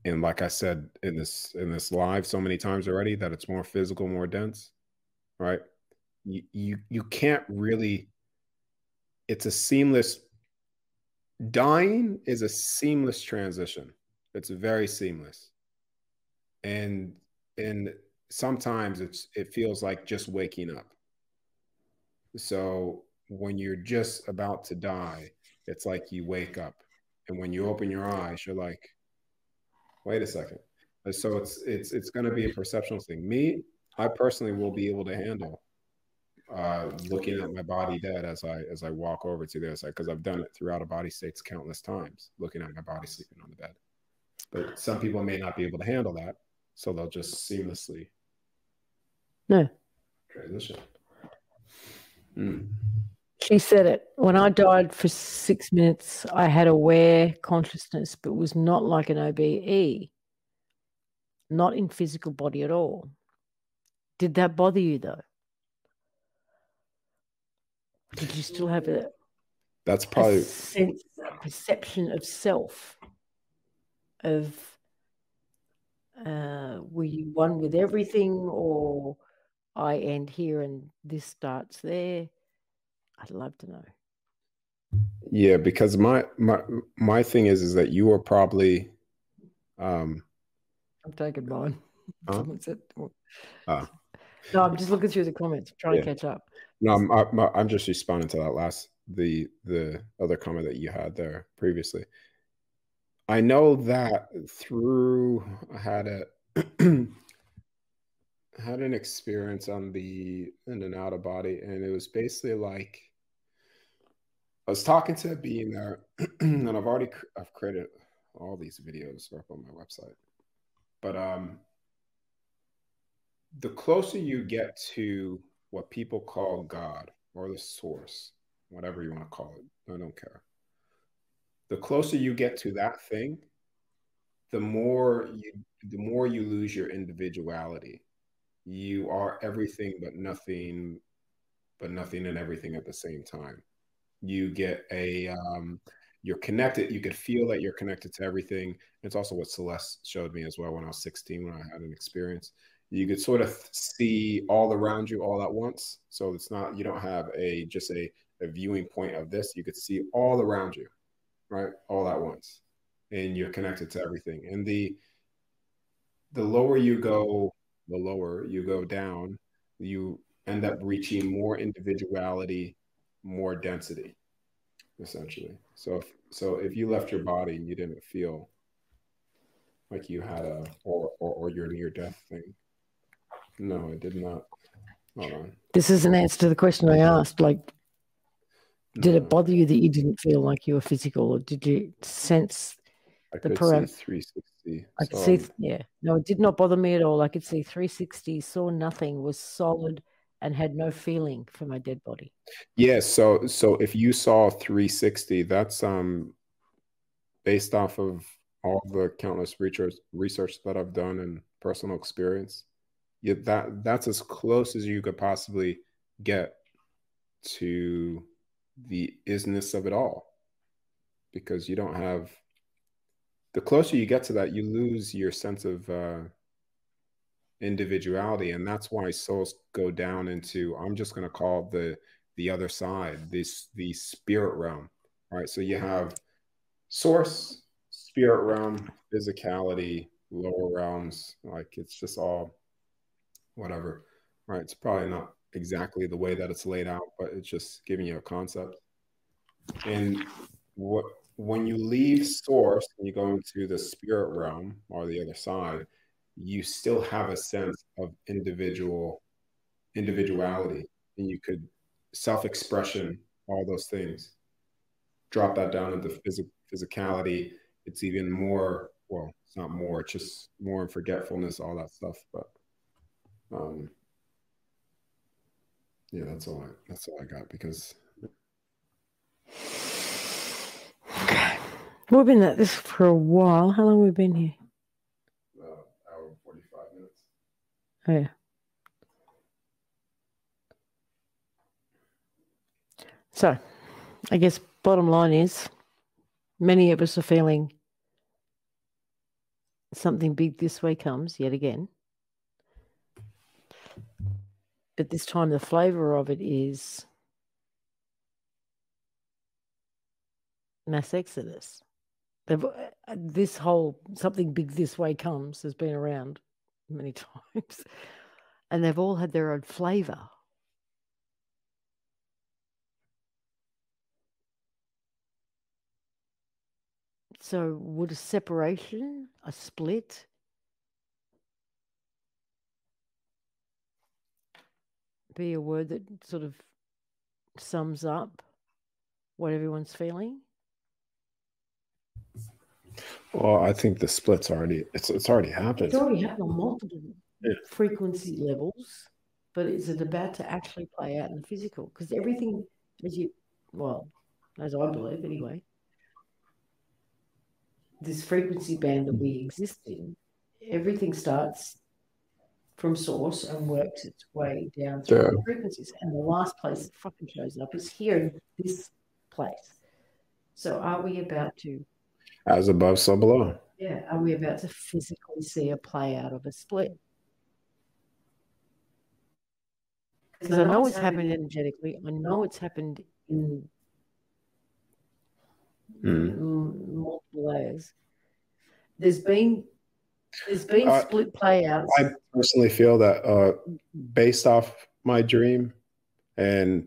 and like I said in this in this live so many times already that it's more physical, more dense, right? You you, you can't really it's a seamless dying is a seamless transition. It's very seamless. And and sometimes it's it feels like just waking up. So when you're just about to die, it's like you wake up. And when you open your eyes, you're like, wait a second. So it's it's it's going to be a perceptual thing. Me, I personally will be able to handle uh, looking at my body dead as I as I walk over to this because I've done it throughout a body states countless times, looking at my body sleeping on the bed. But some people may not be able to handle that, so they'll just seamlessly no transition. Mm. She said it. When I died for six minutes, I had aware consciousness, but was not like an OBE, not in physical body at all. Did that bother you though? Did you still have a that's probably a sense a perception of self of uh, were you one with everything or I end here and this starts there? I'd love to know. Yeah, because my my my thing is is that you are probably um I'm taking mine. Huh? said, uh, no, I'm just looking through the comments, trying yeah. to catch up. No, I'm I'm, I'm just responding to that last the the other comment that you had there previously. I know that through I had a had an experience on the in and out of body, and it was basically like I was talking to a being there, and I've already I've created all these videos up on my website. But um, the closer you get to what people call God or the source, whatever you want to call it, I don't care. The closer you get to that thing, the more you the more you lose your individuality. You are everything but nothing but nothing and everything at the same time. You get a um, you're connected. You could feel that you're connected to everything. It's also what Celeste showed me as well when I was 16 when I had an experience. You could sort of see all around you all at once. So it's not you don't have a just a, a viewing point of this. You could see all around you, right? All at once. And you're connected to everything. And the the lower you go, the lower you go down, you end up reaching more individuality, more density essentially. So if so if you left your body and you didn't feel like you had a or or, or your near death thing. No, it did not. Hold on. This is an answer to the question I asked. Like did no. it bother you that you didn't feel like you were physical or did you sense I the param- 360. I could so, see, yeah. No, it did not bother me at all. I could see 360, saw nothing, was solid, and had no feeling for my dead body. Yeah, so so if you saw 360, that's um based off of all the countless research research that I've done and personal experience. Yeah, that that's as close as you could possibly get to the isness of it all. Because you don't have the closer you get to that, you lose your sense of uh individuality and that's why souls go down into i'm just going to call the the other side this the spirit realm right? So you have source spirit realm physicality lower realms like it's just all whatever right? It's probably not exactly the way that it's laid out but it's just giving you a concept. And what when you leave source and you go into the spirit realm or the other side you still have a sense of individual individuality. And you could self-expression all those things. Drop that down into phys- physicality. It's even more well it's not more it's just more forgetfulness all that stuff but um yeah that's all i that's all i got because we've been at this for a while how long have we been here Hour and forty five minutes. Oh, yeah. So, I guess bottom line is many of us are feeling something big this way comes yet again. But this time, the flavor of it is mass exodus. They've, uh, this whole something big this way comes has been around many times, and they've all had their own flavor. So, would a separation, a split, be a word that sort of sums up what everyone's feeling? Well, I think the split's already it's it's already happened. It's already happened on multiple yeah. frequency levels, but is it about to actually play out in the physical? Because everything, as you, well, as I believe anyway, this frequency band that we mm. exist in, everything starts from source and works its way down through yeah. the frequencies. And the last place it fucking shows up is here in this place. So are we about to as above, so below. Yeah. Are we about to physically see a play out of a split? Because I know it's happened energetically. I know it's happened in mm. multiple layers. There's been there's been uh, split playouts. I personally feel that uh, based off my dream, and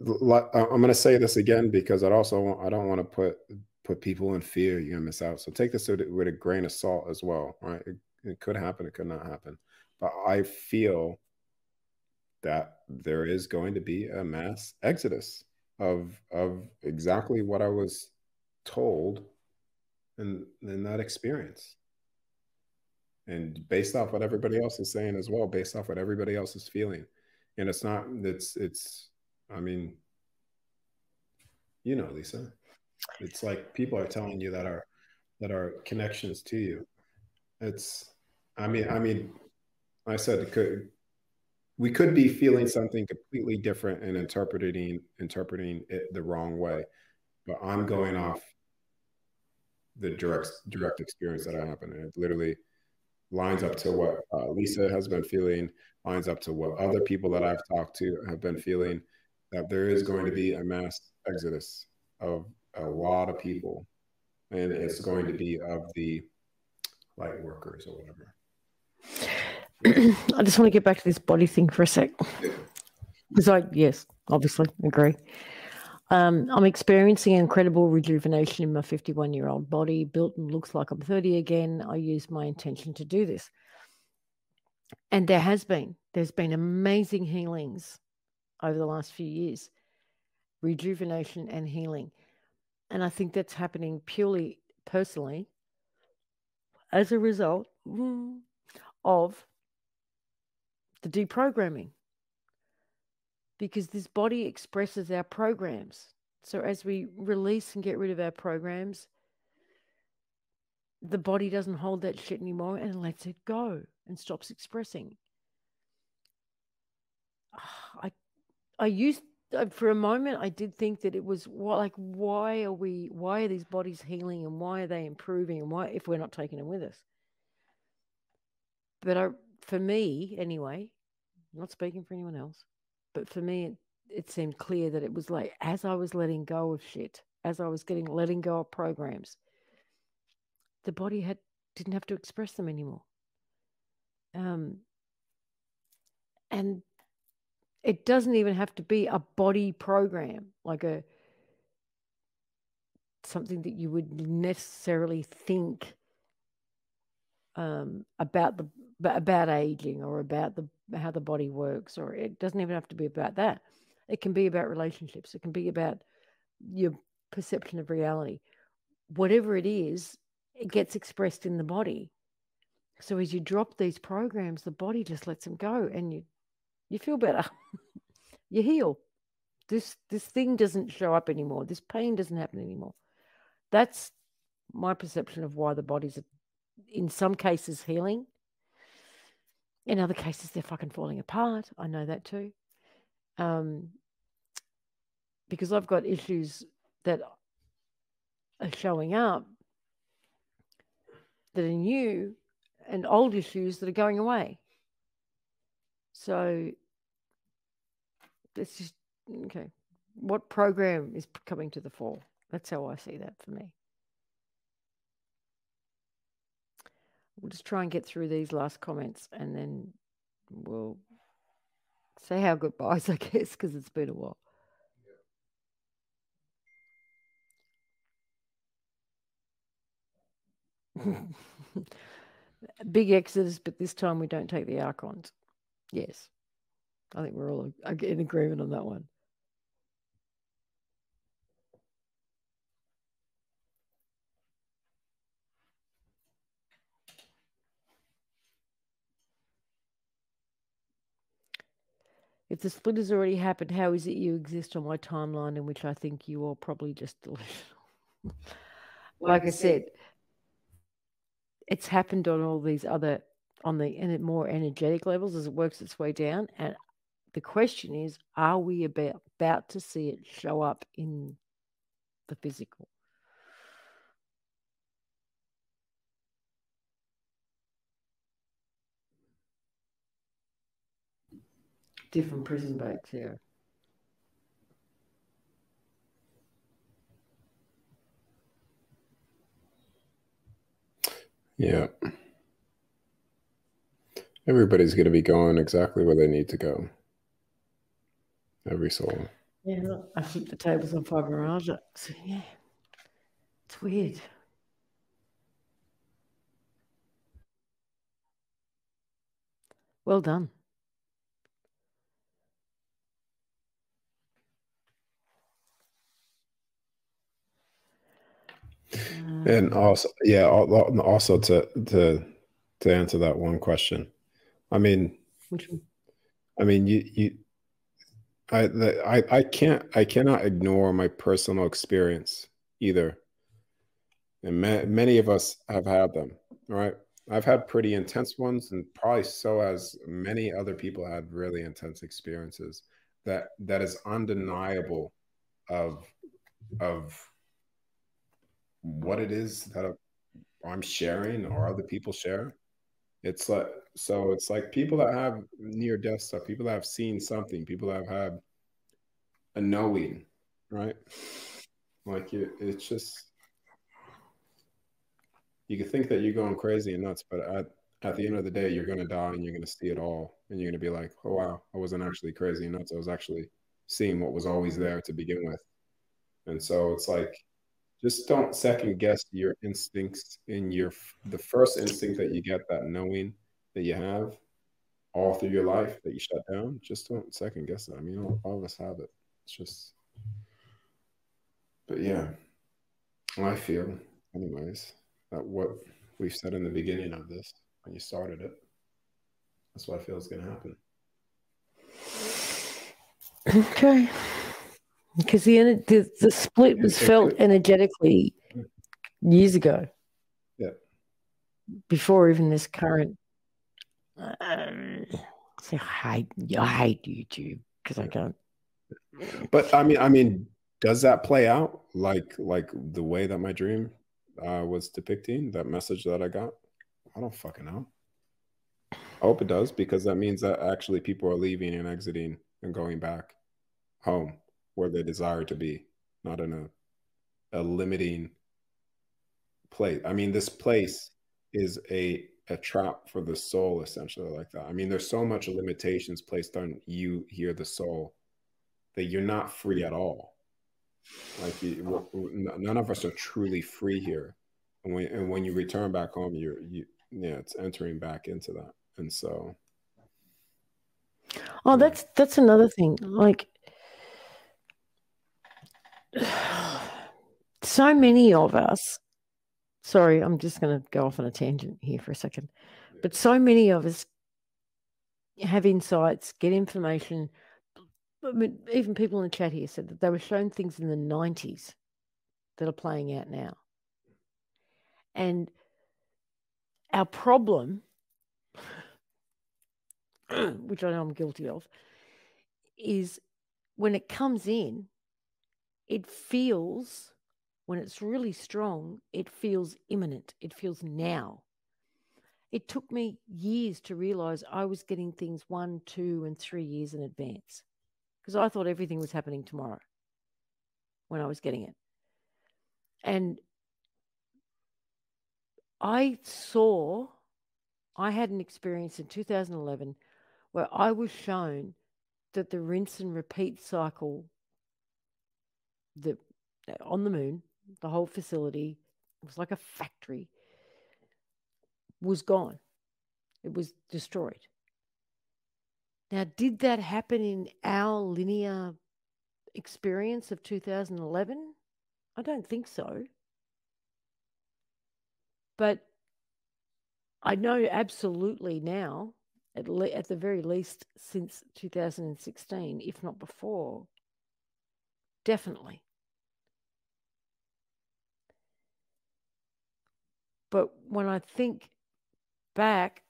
I'm going to say this again because I also I don't want to put put people in fear, you're gonna miss out. So take this with, a grain of salt as well, right? It, it could happen, it could not happen, but I feel that there is going to be a mass exodus of of exactly what I was told in in that experience. And based off what everybody else is saying as well, based off what everybody else is feeling. And it's not it's it's I mean, you know, Lisa, it's like people are telling you that are that are connections to you. It's I mean, I mean, I said could we could be feeling something completely different and interpreting interpreting it the wrong way but i'm going off the direct direct experience that i happen and it literally lines up to what uh, lisa has been feeling lines up to what other people that i've talked to have been feeling that there is going to be a mass exodus of a lot of people and it's going to be of the light workers or whatever I just want to get back to this body thing for a sec. Because I, yes, obviously agree. Um, I'm experiencing incredible rejuvenation in my 51 year old body, built and looks like I'm 30 again. I use my intention to do this. And there has been, there's been amazing healings over the last few years, rejuvenation and healing. And I think that's happening purely personally as a result mm, of the deprogramming because this body expresses our programs. So as we release and get rid of our programs, the body doesn't hold that shit anymore and lets it go and stops expressing. I I used for a moment I did think that it was like why are we why are these bodies healing and why are they improving and why if we're not taking them with us. But I for me anyway, not speaking for anyone else, but for me, it, it seemed clear that it was like as I was letting go of shit, as I was getting letting go of programs, the body had didn't have to express them anymore. Um, and it doesn't even have to be a body program like a something that you would necessarily think um, about the about aging or about the how the body works, or it doesn't even have to be about that. It can be about relationships. It can be about your perception of reality. Whatever it is, it gets expressed in the body. So as you drop these programs, the body just lets them go, and you you feel better. you heal. This this thing doesn't show up anymore. This pain doesn't happen anymore. That's my perception of why the body's in some cases healing in other cases, they're fucking falling apart. I know that too. Um, because I've got issues that are showing up that are new and old issues that are going away. So it's just okay. What program is coming to the fore? That's how I see that for me. We'll just try and get through these last comments and then we'll say our goodbyes, I guess, because it's been a while. Big exodus, but this time we don't take the archons. Yes. I think we're all in agreement on that one. If the split has already happened, how is it you exist on my timeline in which I think you are probably just delusional? like I said, it's happened on all these other on the more energetic levels as it works its way down. And the question is, are we about, about to see it show up in the physical? different prison breaks here. Yeah. Everybody's going to be going exactly where they need to go. Every soul. Yeah, I think the tables on fibromyalgia. So, yeah, it's weird. Well done. Uh, and also, yeah, also to to to answer that one question, I mean, I mean, you you, I I I can't I cannot ignore my personal experience either, and ma- many of us have had them, right? I've had pretty intense ones, and probably so as many other people had really intense experiences. That that is undeniable of of what it is that I'm sharing or other people share. It's like so. It's like people that have near death stuff, people that have seen something, people that have had a knowing, right? Like it, it's just you can think that you're going crazy and nuts, but at at the end of the day, you're gonna die and you're gonna see it all, and you're gonna be like, oh wow, I wasn't actually crazy and nuts. I was actually seeing what was always there to begin with. And so it's like just don't second guess your instincts in your the first instinct that you get that knowing that you have all through your life that you shut down just don't second guess it i mean all, all of us have it it's just but yeah i feel anyways that what we've said in the beginning of this when you started it that's what i feel is going to happen okay because the, the the split was felt energetically years ago. Yeah. Before even this current. Um, I hate I hate YouTube because I can't. But I mean, I mean, does that play out like like the way that my dream uh, was depicting that message that I got? I don't fucking know. I hope it does because that means that actually people are leaving and exiting and going back home where they desire to be, not in a, a limiting place. I mean, this place is a a trap for the soul, essentially, like that. I mean, there's so much limitations placed on you here, the soul, that you're not free at all. Like you, none of us are truly free here, and when and when you return back home, you're you yeah, it's entering back into that, and so. Oh, that's that's another thing. Like so many of us, sorry, I'm just going to go off on a tangent here for a second, but so many of us have insights, get information. I mean, even people in the chat here said that they were shown things in the 90s that are playing out now. And our problem, which I know I'm guilty of, is when it comes in, it feels, when it's really strong, it feels imminent. It feels now. It took me years to realize I was getting things one, two, and three years in advance because I thought everything was happening tomorrow when I was getting it. And I saw, I had an experience in 2011 where I was shown that the rinse and repeat cycle the uh, on the moon, the whole facility was like a factory, was gone. It was destroyed. Now, did that happen in our linear experience of 2011? I don't think so. But I know absolutely now, at, le- at the very least since 2016, if not before, Definitely. But when I think back,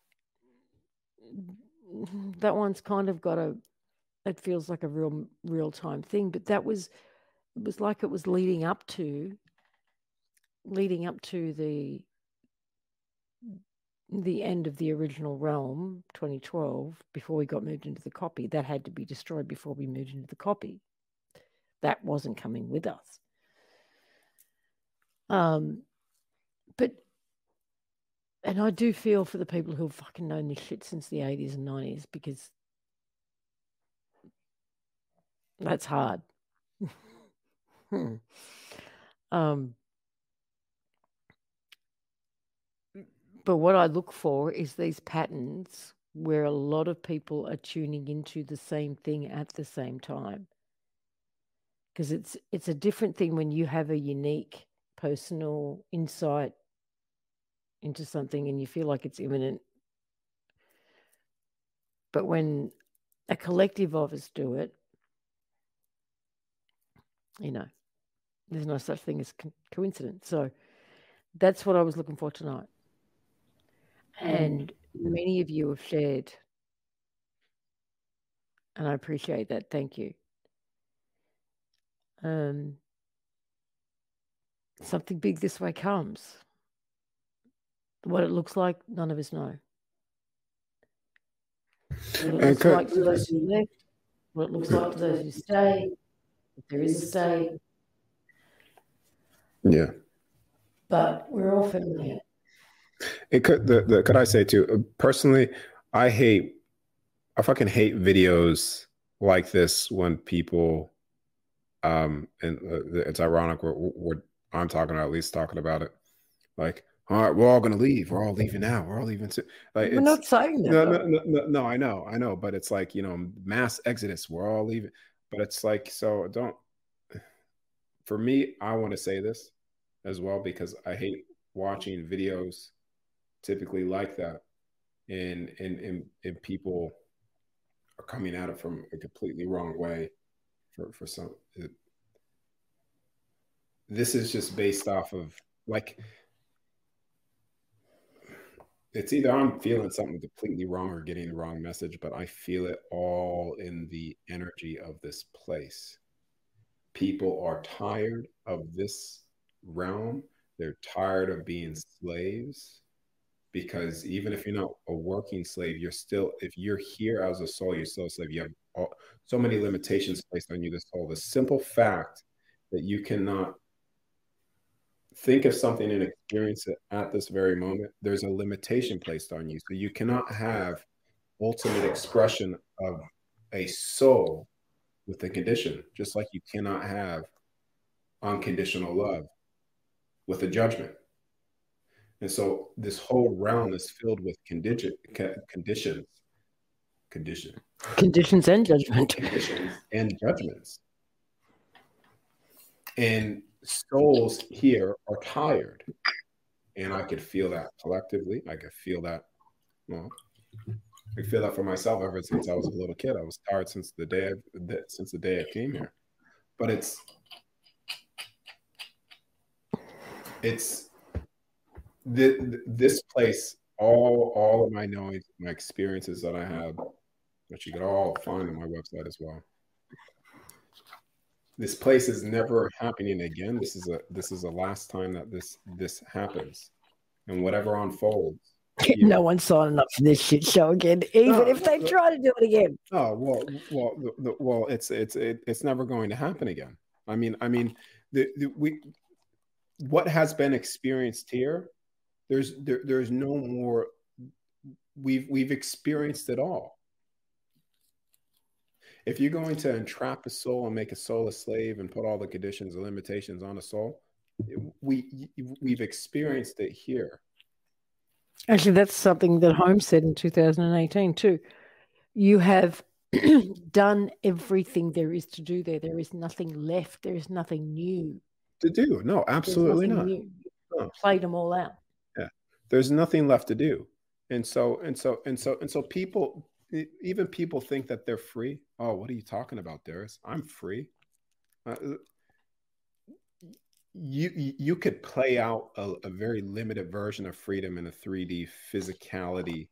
that one's kind of got a, it feels like a real real time thing. But that was, it was like it was leading up to, leading up to the, the end of the original realm, 2012, before we got moved into the copy. That had to be destroyed before we moved into the copy that wasn't coming with us. Um, but, and I do feel for the people who've fucking known this shit since the 80s and 90s because that's hard. um, but what I look for is these patterns where a lot of people are tuning into the same thing at the same time because it's it's a different thing when you have a unique personal insight into something and you feel like it's imminent but when a collective of us do it you know there's no such thing as co- coincidence so that's what i was looking for tonight And many of you have shared. And I appreciate that. Thank you. Um, something big this way comes. What it looks like, none of us know. What it looks like to those who left, what it looks like to those who stay, if there is a stay. Yeah. But we're all familiar. It could the, the could I say too personally, I hate I fucking hate videos like this when people um and uh, it's ironic we're, we're I'm talking about at least talking about it like all right we're all gonna leave. We're all leaving now. We're all leaving to like we're not saying that no, no, no, no, no I know I know but it's like you know mass exodus we're all leaving. But it's like so don't for me I want to say this as well because I hate watching videos typically like that and and and, and people are coming at it from a completely wrong way for for some it, this is just based off of like it's either I'm feeling something completely wrong or getting the wrong message, but I feel it all in the energy of this place. People are tired of this realm. They're tired of being slaves because even if you're not a working slave, you're still, if you're here as a soul, you're still a slave. You have all, so many limitations placed on you this whole, the simple fact that you cannot think of something and experience it at this very moment, there's a limitation placed on you. So you cannot have ultimate expression of a soul with a condition, just like you cannot have unconditional love with a judgment. And so this whole realm is filled with condition, conditions, condition, conditions and judgment, conditions and judgments. And souls here are tired. And I could feel that collectively. I could feel that. Well, I feel that for myself ever since I was a little kid. I was tired since the day I, since the day I came here. But it's it's the, this place. All all of my knowing, my experiences that I have, which you could all find on my website as well this place is never happening again. This is a this is the last time that this this happens, and whatever unfolds. no know. one's signing up for this shit show again, even no, if they no, try to do it again. Oh well, well, the, the, well, it's it's it, it's never going to happen again. I mean, I mean, the, the we what has been experienced here, there's there, there's no more. We've we've experienced it all if you're going to entrap a soul and make a soul a slave and put all the conditions and limitations on a soul, we we've experienced it here. Actually, that's something that Holmes said in 2018 too. You have done everything there is to do there. There is nothing left. There is nothing new to do. No, absolutely not. No. Played them all out. Yeah, there's nothing left to do, and so and so and so and so people even people think that they're free. Oh, what are you talking about, Darius? I'm free. Uh, you you could play out a, a, very limited version of freedom in a 3D physicality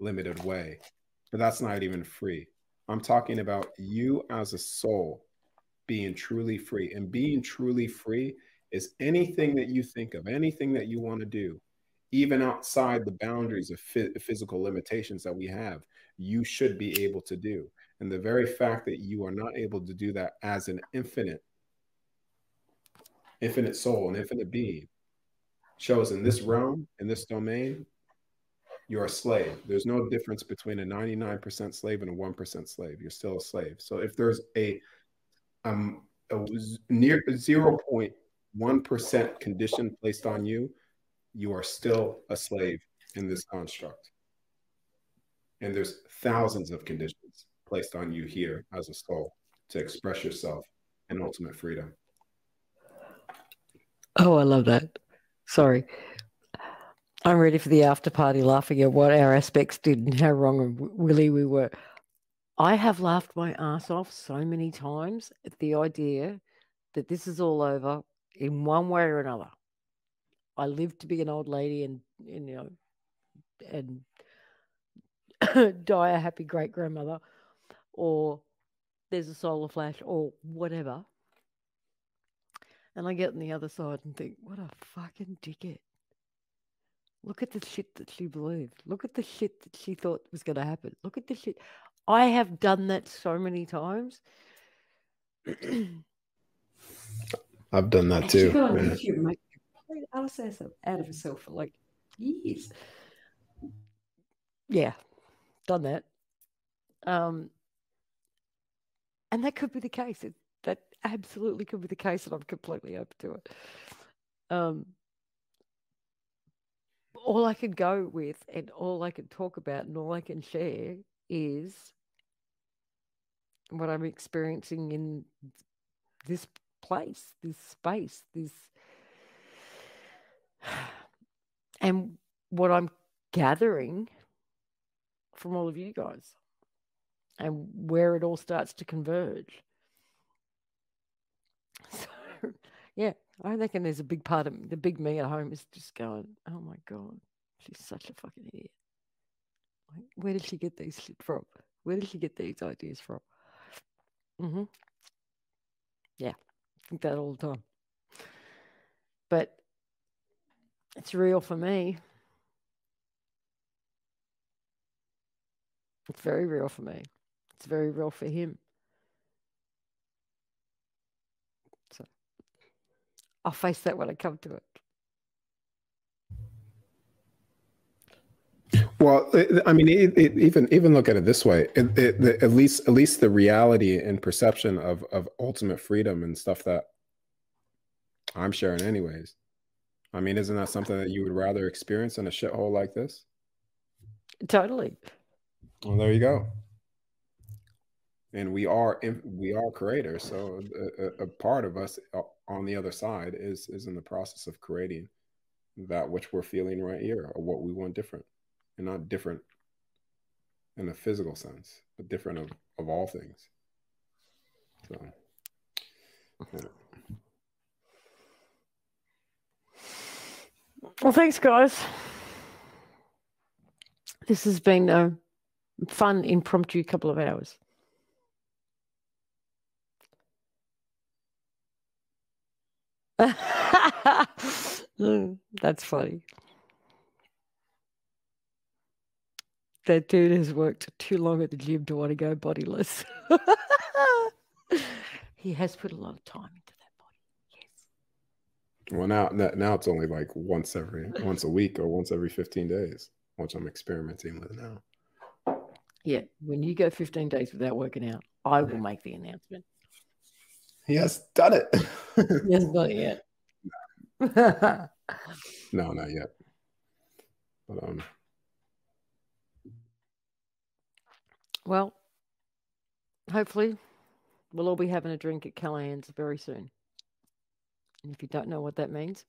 limited way, but that's not even free. I'm talking about you as a soul being truly free, and being truly free is anything that you think of, anything that you want to do, even outside the boundaries of physical limitations that we have you should be able to do. And the very fact that you are not able to do that as an infinite, infinite soul, an infinite being, shows in this realm, in this domain, you're a slave. There's no difference between a 99% slave and a 1% slave. You're still a slave. So if there's a, um, a near 0.1% condition placed on you, you are still a slave in this construct. And there's thousands of conditions placed on you here as a soul to express yourself in ultimate freedom. Oh, I love that. Sorry. I'm ready for the after party laughing at what our aspects did and how wrong and willy we were. I have laughed my ass off so many times at the idea that this is all over in one way or another. I live to be an old lady and, and you know and die a happy great grandmother, or there's a solar flash, or whatever. And I get on the other side and think, what a fucking dickhead. Look at the shit that she believed. Look at the shit that she thought was going to happen. Look at the shit. I have done that so many times. I've done that too. She got on YouTube, make complete out of herself for like years. Yeah, done that. Um, and that could be the case. It, that absolutely could be the case, and I'm completely open to it. Um, all I can go with, and all I can talk about, and all I can share is what I'm experiencing in this place, this space, this, and what I'm gathering from all of you guys and where it all starts to converge. So, yeah, I reckon there's a big part of me, the big me at home is just going, oh my God, she's such a fucking idiot. Where did she get these shit from? Where did she get these ideas from? Mm-hmm. Yeah, I think that all the time. But it's real for me. It's very real for me. It's very real for him. So I'll face that when I come to it. Well, I mean, it, it, even even look at it this way: it, at least at least the reality and perception of of ultimate freedom and stuff that I'm sharing, anyways. I mean, isn't that something that you would rather experience in a shithole like this? Totally. Well, there you go. And we are we are creators, so a, a part of us uh, on the other side is is in the process of creating that which we're feeling right here, or what we want different and not different in a physical sense, but different of, of all things. So, yeah. Well, thanks, guys. This has been a fun, impromptu couple of hours. That's funny. that dude has worked too long at the gym to want to go bodiless. he has put a lot of time into that body. Yes. Well, now now it's only like once every once a week or once every fifteen days, which I'm experimenting with now. Yeah, when you go 15 days without working out, I will make the announcement. He has done it. he hasn't done it yet. no, not yet. But um Well, hopefully, we'll all be having a drink at Callahan's very soon. And if you don't know what that means,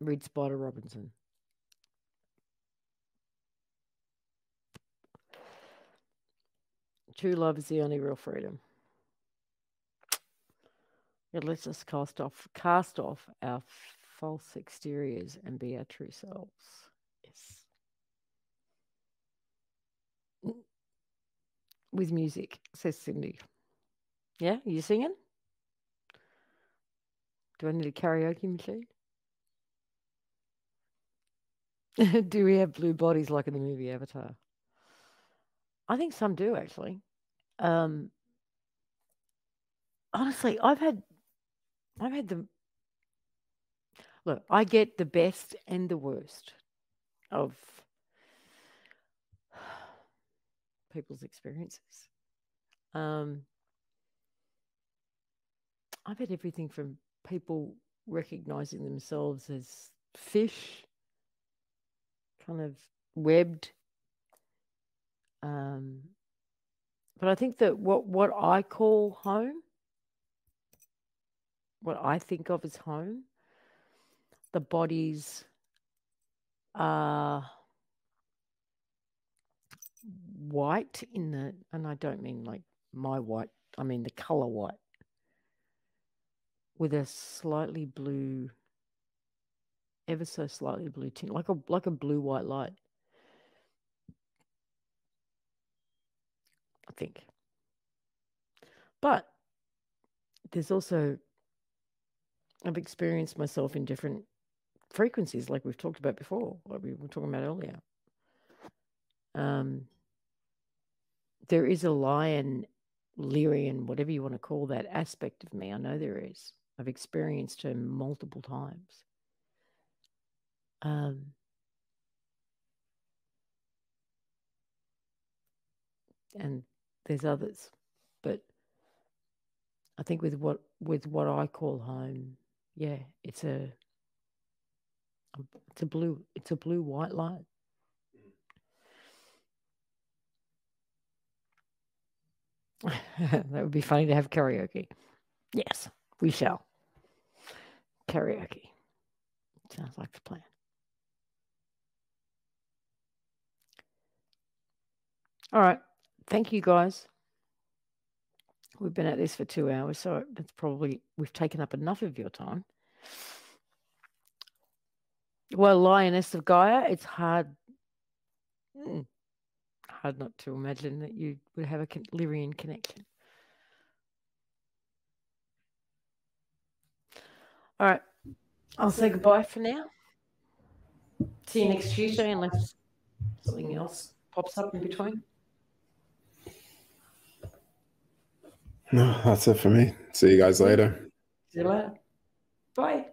read Spider Robinson. True love is the only real freedom. It lets us cast off cast off our false exteriors and be our true selves. With music, says Cindy. Yeah, you singing? Do I need a karaoke machine? do we have blue bodies like in the movie Avatar? I think some do actually. Um, honestly, I've had I've had the look, I get the best and the worst of people's experiences. Um, I've had everything from people recognizing themselves as fish, kind of webbed. Um, but I think that what, what I call home, what I think of as home, the bodies are white in the, and I don't mean like my white, I mean the color white. with a slightly blue, ever so slightly blue tint, like a like a blue white light. I think. But there's also I've experienced myself in different frequencies, like we've talked about before, like we were talking about earlier. Um, there is a lion, Lyrian, whatever you want to call that aspect of me. I know there is. I've experienced her multiple times. Um, and there's others, but I think with what with what I call home, yeah, it's a it's a blue it's a blue white light. that would be funny to have karaoke. Yes, we shall. Karaoke. Sounds like the plan. All right. Thank you guys. We've been at this for two hours, so it's probably we've taken up enough of your time. Well, Lioness of Gaia, it's hard, hmm, hard not to imagine that you would have a Lyrian connection. All right, I'll say goodbye for now. See you next Tuesday, unless something else pops up in between. No, that's it for me. See you guys later. See you later. Bye.